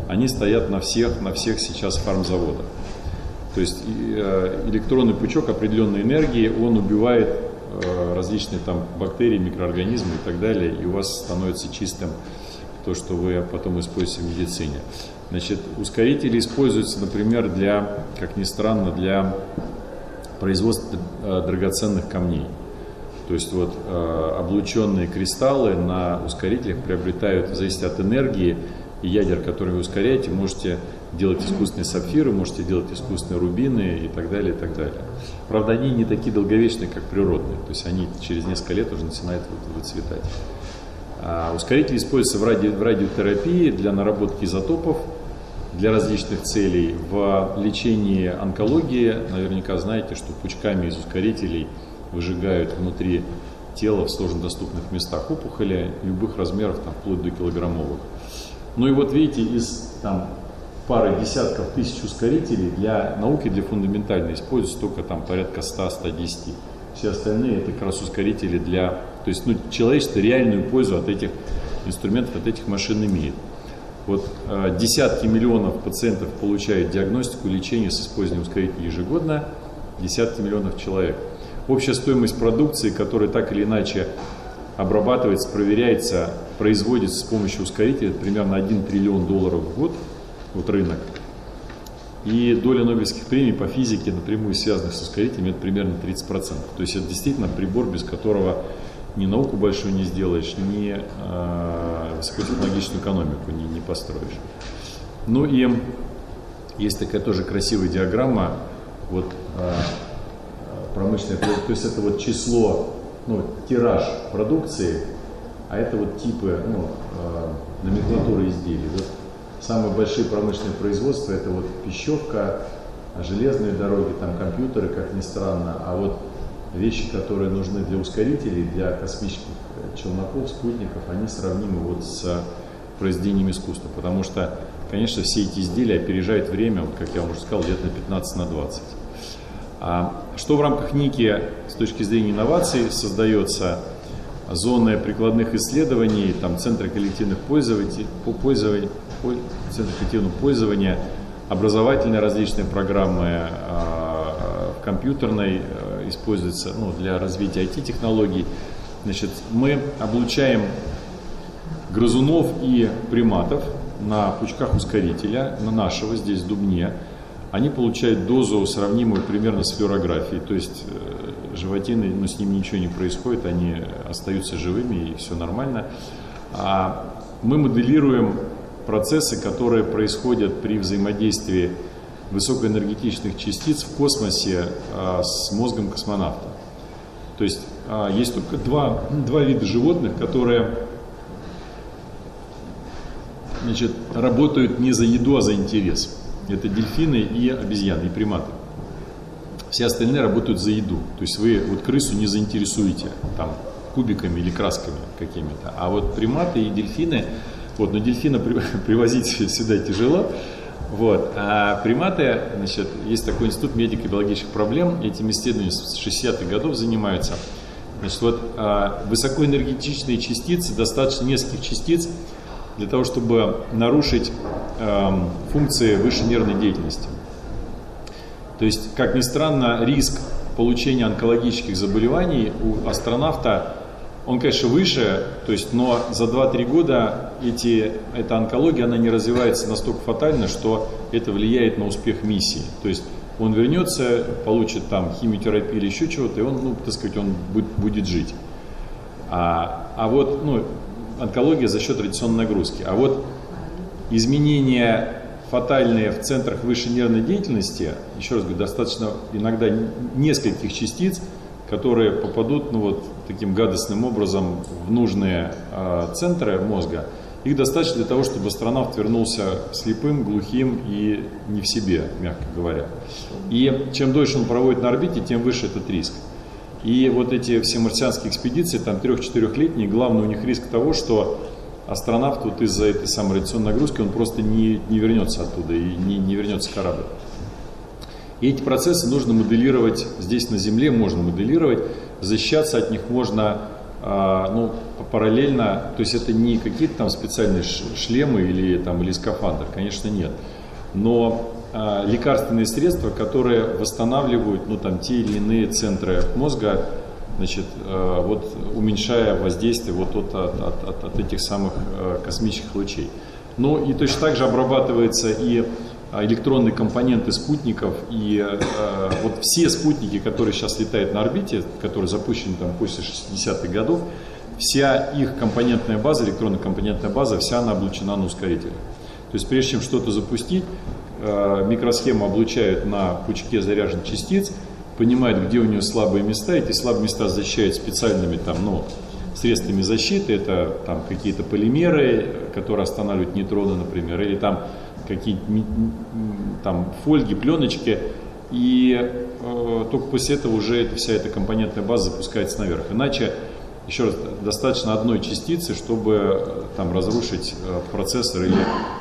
они стоят на всех, на всех сейчас фармзаводах. То есть э, электронный пучок определенной энергии, он убивает э, различные там бактерии, микроорганизмы и так далее, и у вас становится чистым то, что вы потом используете в медицине. Значит, ускорители используются, например, для, как ни странно, для производства драгоценных камней. То есть вот э, облученные кристаллы на ускорителях приобретают, в зависимости от энергии и ядер, которые вы ускоряете, можете делать искусственные сапфиры, можете делать искусственные рубины и так далее, и так далее. Правда, они не такие долговечные, как природные, то есть они через несколько лет уже начинают выцветать. А ускорители используются в, ради, в радиотерапии для наработки изотопов, для различных целей. В лечении онкологии, наверняка знаете, что пучками из ускорителей выжигают внутри тела в сложно доступных местах опухоли любых размеров, там, вплоть до килограммовых. Ну и вот видите, из там, пары десятков тысяч ускорителей для науки, для фундаментальной используется только там порядка 100-110. Все остальные это как раз ускорители для... То есть ну, человечество реальную пользу от этих инструментов, от этих машин имеет. Вот э, десятки миллионов пациентов получают диагностику лечение с использованием ускорителей ежегодно, десятки миллионов человек. Общая стоимость продукции, которая так или иначе обрабатывается, проверяется, производится с помощью ускорителя, примерно 1 триллион долларов в год, вот рынок. И доля Нобелевских премий по физике, напрямую связанных с ускорителями, это примерно 30%. То есть это действительно прибор, без которого ни науку большую не сделаешь, ни э, высокотехнологичную экономику не, не построишь. Ну и есть такая тоже красивая диаграмма, вот э, промышленная, то есть это вот число, ну, тираж продукции, а это вот типы, ну, э, номенклатуры изделий. Вот самые большие промышленные производства это вот пищевка, железные дороги, там компьютеры, как ни странно, а вот вещи, которые нужны для ускорителей, для космических челноков, спутников, они сравнимы вот с произведением искусства, потому что, конечно, все эти изделия опережают время, вот, как я уже сказал, лет на 15 на 20. А что в рамках НИКИ с точки зрения инноваций создается? Зоны прикладных исследований, там центры коллективных пользователей, пользования, центры коллективного пользования, образовательные различные программы, а, в компьютерной а, используется ну, для развития IT-технологий. Значит, мы облучаем грызунов и приматов на пучках ускорителя, на нашего здесь Дубне, они получают дозу, сравнимую примерно с флюорографией, то есть э, животины, ну, с ними ничего не происходит, они остаются живыми и все нормально. А мы моделируем процессы, которые происходят при взаимодействии высокоэнергетичных частиц в космосе а, с мозгом космонавта. То есть а, есть только два, два вида животных, которые значит, работают не за еду, а за интерес. Это дельфины и обезьяны, и приматы. Все остальные работают за еду. То есть вы вот крысу не заинтересуете там кубиками или красками какими-то. А вот приматы и дельфины, вот, но дельфина привозить сюда тяжело, вот. А приматы, значит, есть такой институт медико-биологических проблем, этим исследованием с 60-х годов занимаются. Значит, вот а, высокоэнергетичные частицы, достаточно нескольких частиц, для того, чтобы нарушить э, функции высшей нервной деятельности. То есть, как ни странно, риск получения онкологических заболеваний у астронавта, он, конечно, выше, то есть, но за 2-3 года эти, эта онкология, она не развивается настолько фатально, что это влияет на успех миссии. То есть он вернется, получит там химиотерапию или еще чего-то, и он, ну, так сказать, он будет, будет жить. А, а вот, ну, онкология за счет радиационной нагрузки. А вот изменения фатальные в центрах высшей нервной деятельности, еще раз говорю, достаточно иногда нескольких частиц, которые попадут ну, вот, таким гадостным образом в нужные э, центры мозга, их достаточно для того, чтобы астронавт вернулся слепым, глухим и не в себе, мягко говоря. И чем дольше он проводит на орбите, тем выше этот риск. И вот эти все марсианские экспедиции, там трех-четырехлетние, главный у них риск того, что астронавт вот из-за этой самой радиационной нагрузки, он просто не, не вернется оттуда и не, не вернется корабль. И эти процессы нужно моделировать здесь на Земле, можно моделировать, защищаться от них можно а, ну, параллельно, то есть это не какие-то там специальные шлемы или, там, или скафандр, конечно нет, но а, лекарственные средства, которые восстанавливают ну, там, те или иные центры мозга, значит, а, вот, уменьшая воздействие вот от, от, от, от этих самых а, космических лучей. Ну и точно так же обрабатываются и электронные компоненты спутников, и э, вот все спутники, которые сейчас летают на орбите, которые запущены там после 60-х годов, вся их компонентная база, электронная компонентная база, вся она облучена на ускорителе. То есть прежде чем что-то запустить, Э, микросхему облучают на пучке заряженных частиц, понимают, где у нее слабые места, эти слабые места защищают специальными там, ну, средствами защиты, это там какие-то полимеры, которые останавливают нейтроны, например, или там какие-то там фольги, пленочки, и э, только после этого уже эта, вся эта компонентная база запускается наверх. Иначе, еще раз, достаточно одной частицы, чтобы э, там разрушить э, процессор или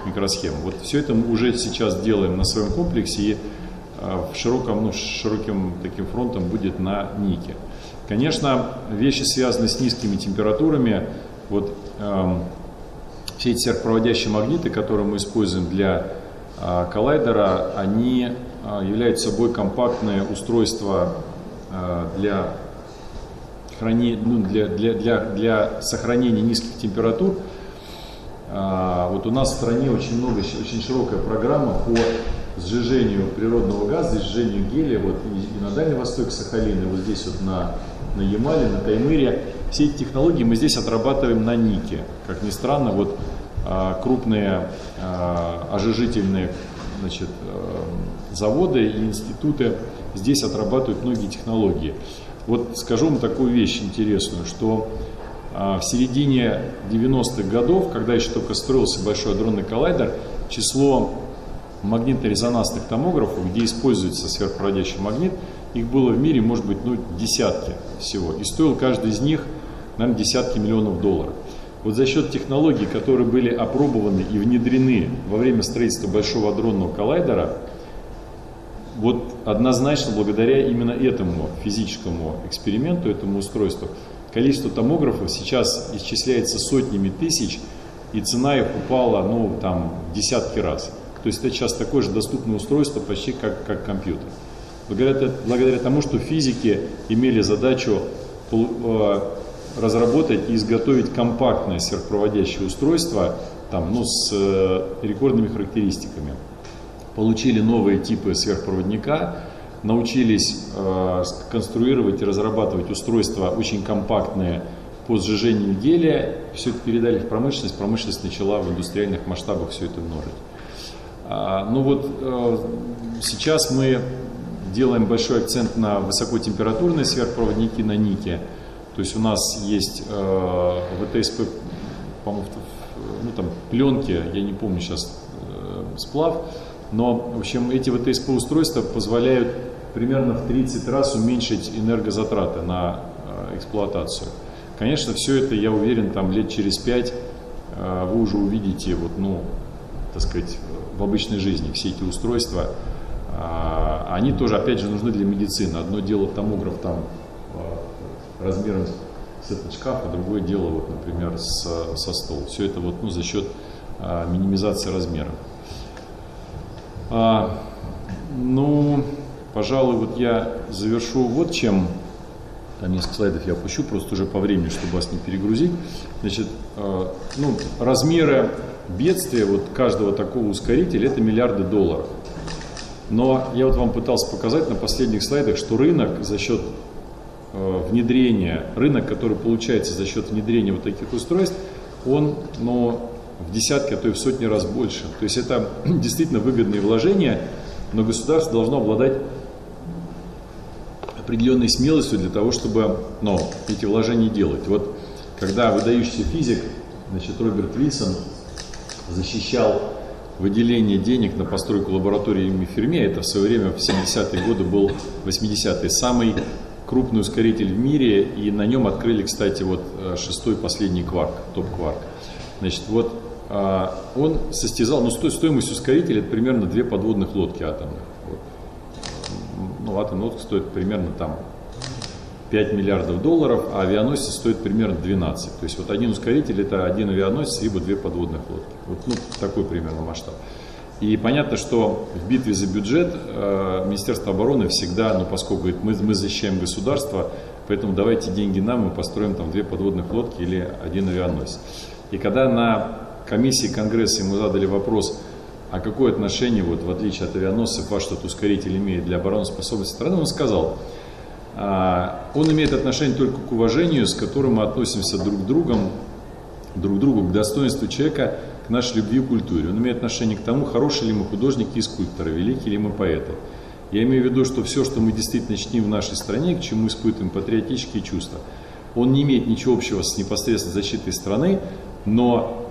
микросхему. Вот все это мы уже сейчас делаем на своем комплексе и э, в широком, ну, широким таким фронтом будет на нике. Конечно, вещи, связанные с низкими температурами, вот эм, все эти сверхпроводящие магниты, которые мы используем для э, коллайдера, они э, являются собой компактное устройство э, для, храни, ну, для, для, для, для сохранения низких температур. Э, вот у нас в стране очень много, очень широкая программа по сжижению природного газа, сжижению гелия, вот и, и на Дальнем Востоке Сахалина, вот здесь вот на, на Ямале, на Таймыре. Все эти технологии мы здесь отрабатываем на нике. Как ни странно, вот а, крупные а, ожижительные значит, а, заводы и институты здесь отрабатывают многие технологии. Вот скажу вам такую вещь интересную, что в середине 90-х годов, когда еще только строился Большой адронный коллайдер, число магнитно-резонансных томографов, где используется сверхпроводящий магнит, их было в мире, может быть, ну, десятки всего. И стоил каждый из них, наверное, десятки миллионов долларов. Вот за счет технологий, которые были опробованы и внедрены во время строительства Большого адронного коллайдера, вот однозначно благодаря именно этому физическому эксперименту, этому устройству, количество томографов сейчас исчисляется сотнями тысяч, и цена их упала, ну, там, десятки раз. То есть это сейчас такое же доступное устройство почти как, как компьютер. Благодаря, благодаря тому, что физики имели задачу э, разработать и изготовить компактное сверхпроводящее устройство там, ну, с э, рекордными характеристиками. Получили новые типы сверхпроводника, научились э, конструировать и разрабатывать устройства очень компактные по сжижению гелия, все это передали в промышленность, промышленность начала в индустриальных масштабах все это множить. А, ну вот э, сейчас мы делаем большой акцент на высокотемпературные сверхпроводники на нике. То есть у нас есть э, ВТСП, по-моему, ну, там, пленки, я не помню сейчас э, сплав, но, в общем, эти ВТСП устройства позволяют примерно в 30 раз уменьшить энергозатраты на э, эксплуатацию. Конечно, все это, я уверен, там лет через 5 э, вы уже увидите, вот, ну, так сказать, в обычной жизни все эти устройства. Э, они тоже, опять же, нужны для медицины. Одно дело томограф там размером с этот шкаф, а другое дело, вот, например, с, со стол. Все это вот, ну, за счет а, минимизации размеров. А, ну, пожалуй, вот я завершу вот чем. Там несколько слайдов я опущу, просто уже по времени, чтобы вас не перегрузить. Значит, а, ну, размеры бедствия вот каждого такого ускорителя это миллиарды долларов. Но я вот вам пытался показать на последних слайдах, что рынок за счет Э, внедрения, рынок, который получается за счет внедрения вот таких устройств, он ну, в десятки, а то и в сотни раз больше. То есть это действительно выгодные вложения, но государство должно обладать определенной смелостью для того, чтобы ну, эти вложения делать. Вот когда выдающийся физик, значит, Роберт Вильсон защищал выделение денег на постройку лаборатории имени Ферми, это в свое время в 70-е годы был 80-е, самый крупный ускоритель в мире, и на нем открыли, кстати, вот э, шестой последний кварк, топ-кварк. Значит, вот он состязал, ну, стоимость ускорителя это примерно две подводных лодки атомных. Вот. Ну, атомная лодка стоит примерно там 5 миллиардов долларов, а авианосец стоит примерно 12. То есть вот один ускоритель это один авианосец, либо две подводных лодки. Вот ну, такой примерно масштаб. И понятно, что в битве за бюджет э, Министерство обороны всегда, ну поскольку говорит, мы, мы защищаем государство, поэтому давайте деньги нам, мы построим там две подводных лодки или один авианосец. И когда на комиссии Конгресса ему задали вопрос, а какое отношение, вот, в отличие от авианосцев, ваш этот ускоритель имеет для обороноспособности страны, он сказал, а, он имеет отношение только к уважению, с которым мы относимся друг к другу, друг другу, к достоинству человека, к нашей любви к культуре. Он имеет отношение к тому, хорошие ли мы художники и скульпторы, великие ли мы поэты. Я имею в виду, что все, что мы действительно чтим в нашей стране, к чему испытываем патриотические чувства, он не имеет ничего общего с непосредственной защитой страны, но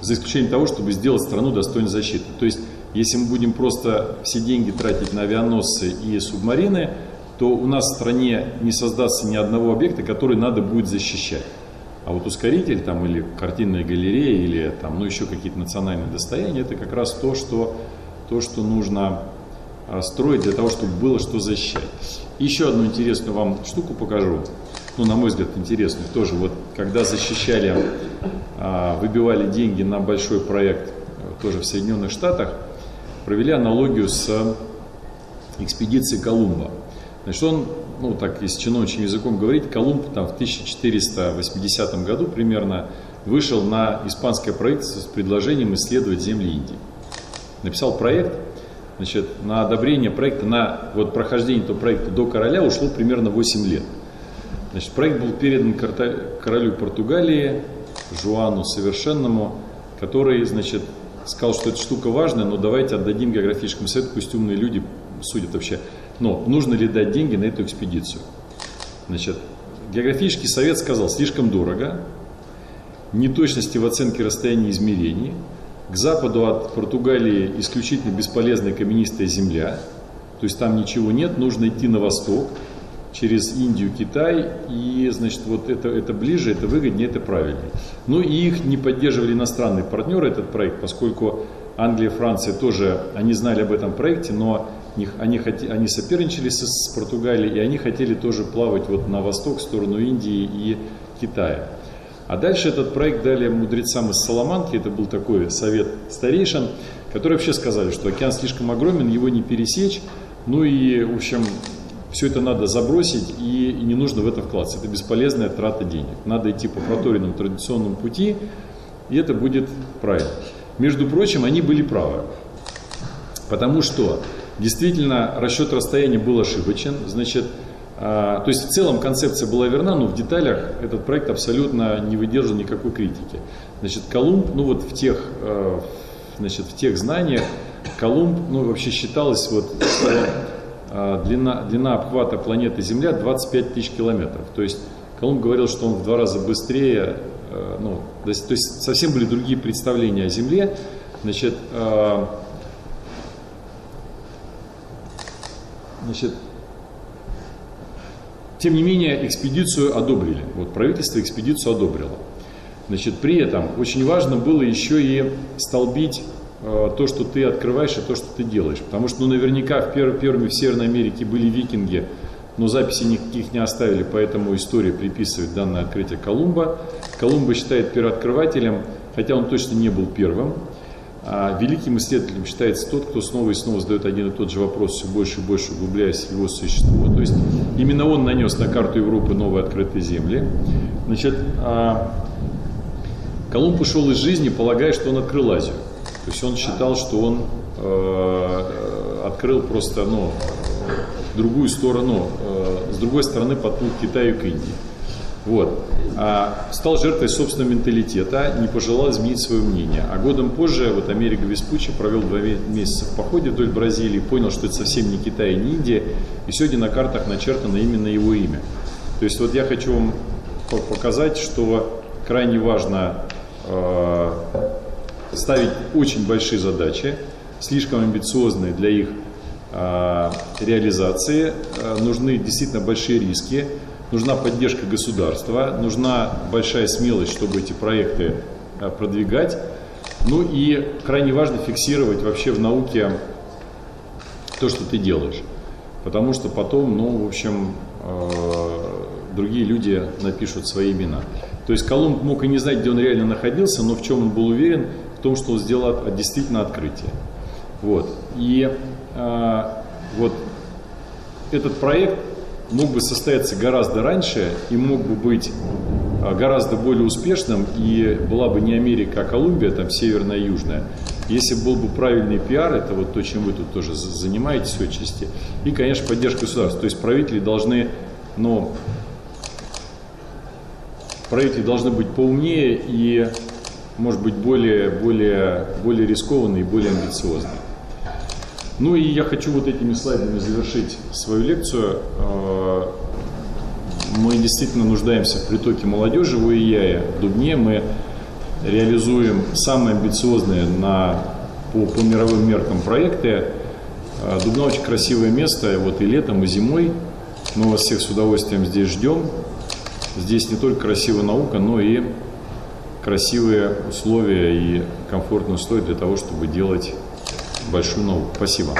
за исключением того, чтобы сделать страну достойной защиты. То есть, если мы будем просто все деньги тратить на авианосцы и субмарины, то у нас в стране не создастся ни одного объекта, который надо будет защищать. А вот ускоритель там, или картинная галерея, или там, ну, еще какие-то национальные достояния, это как раз то, что, то, что нужно а, строить для того, чтобы было что защищать. Еще одну интересную вам штуку покажу. Ну, на мой взгляд, интересную тоже. Вот когда защищали, а, выбивали деньги на большой проект э, тоже в Соединенных Штатах, провели аналогию с экспедицией Колумба. Значит, он ну так если чиновничьим языком говорить, Колумб там в 1480 году примерно вышел на испанское правительство с предложением исследовать земли Индии. Написал проект, значит, на одобрение проекта, на вот прохождение этого проекта до короля ушло примерно 8 лет. Значит, проект был передан королю Португалии, Жуану Совершенному, который, значит, сказал, что эта штука важная, но давайте отдадим географическому совету, пусть умные люди судят вообще, но нужно ли дать деньги на эту экспедицию? Значит, географический совет сказал, слишком дорого, неточности в оценке расстояния измерений, к западу от Португалии исключительно бесполезная каменистая земля, то есть там ничего нет, нужно идти на восток, через Индию, Китай, и, значит, вот это, это ближе, это выгоднее, это правильнее. Ну и их не поддерживали иностранные партнеры, этот проект, поскольку Англия, Франция тоже, они знали об этом проекте, но они, они соперничали с, с Португалией, и они хотели тоже плавать вот на восток, в сторону Индии и Китая. А дальше этот проект дали мудрецам из Саламанки, это был такой совет старейшин, которые вообще сказали, что океан слишком огромен, его не пересечь, ну и, в общем, все это надо забросить и, и не нужно в это вкладываться. Это бесполезная трата денег. Надо идти по проторенному традиционному пути, и это будет правильно. Между прочим, они были правы. Потому что Действительно, расчет расстояния был ошибочен. Значит, а, то есть в целом концепция была верна, но в деталях этот проект абсолютно не выдержал никакой критики. Значит, Колумб, ну вот в тех, а, значит, в тех знаниях, Колумб, ну вообще считалось, вот, длина, длина обхвата планеты Земля 25 тысяч километров. То есть Колумб говорил, что он в два раза быстрее, ну, то есть, то есть совсем были другие представления о Земле. Значит, Значит, тем не менее, экспедицию одобрили. Вот правительство экспедицию одобрило. Значит, при этом очень важно было еще и столбить э, то, что ты открываешь и то, что ты делаешь. Потому что, ну, наверняка в пер, первыми в Северной Америке были викинги, но записей никаких не оставили, поэтому история приписывает данное открытие Колумба. Колумба считает первооткрывателем, хотя он точно не был первым. А великим исследователем считается тот, кто снова и снова задает один и тот же вопрос, все больше и больше углубляясь в его существо. То есть именно он нанес на карту Европы новые открытые земли. Значит, а Колумб ушел из жизни, полагая, что он открыл Азию. То есть он считал, что он э, открыл просто ну, другую сторону, э, с другой стороны подплыл к Китаю к Индии. Вот. А стал жертвой собственного менталитета, не пожелал изменить свое мнение. А годом позже вот Америка Веспуччи провел два месяца в походе вдоль Бразилии, понял, что это совсем не Китай и не Индия, и сегодня на картах начертано именно его имя. То есть вот я хочу вам показать, что крайне важно э, ставить очень большие задачи, слишком амбициозные для их э, реализации, э, нужны действительно большие риски, нужна поддержка государства, нужна большая смелость, чтобы эти проекты э, продвигать. Ну и крайне важно фиксировать вообще в науке то, что ты делаешь. Потому что потом, ну, в общем, другие люди напишут свои имена. То есть Колумб мог и не знать, где он реально находился, но в чем он был уверен? В том, что он сделал действительно открытие. Вот. И э, вот этот проект мог бы состояться гораздо раньше и мог бы быть а, гораздо более успешным, и была бы не Америка, а Колумбия, там северная и южная, если был бы правильный пиар, это вот то, чем вы тут тоже занимаетесь отчасти, и, конечно, поддержка государства. То есть правители должны, ну, правители должны быть поумнее и, может быть, более, более, более рискованный и более амбициозный. Ну и я хочу вот этими слайдами завершить свою лекцию. Э, мы действительно нуждаемся в притоке молодежи в УИЯе. В Дубне мы реализуем самые амбициозные на, по, по мировым меркам проекты. Э, Дубна очень красивое место, вот и летом, и зимой. Мы вас всех с удовольствием здесь ждем. Здесь не только красивая наука, но и красивые условия и комфортную стоит для того, чтобы делать большую науку. Спасибо.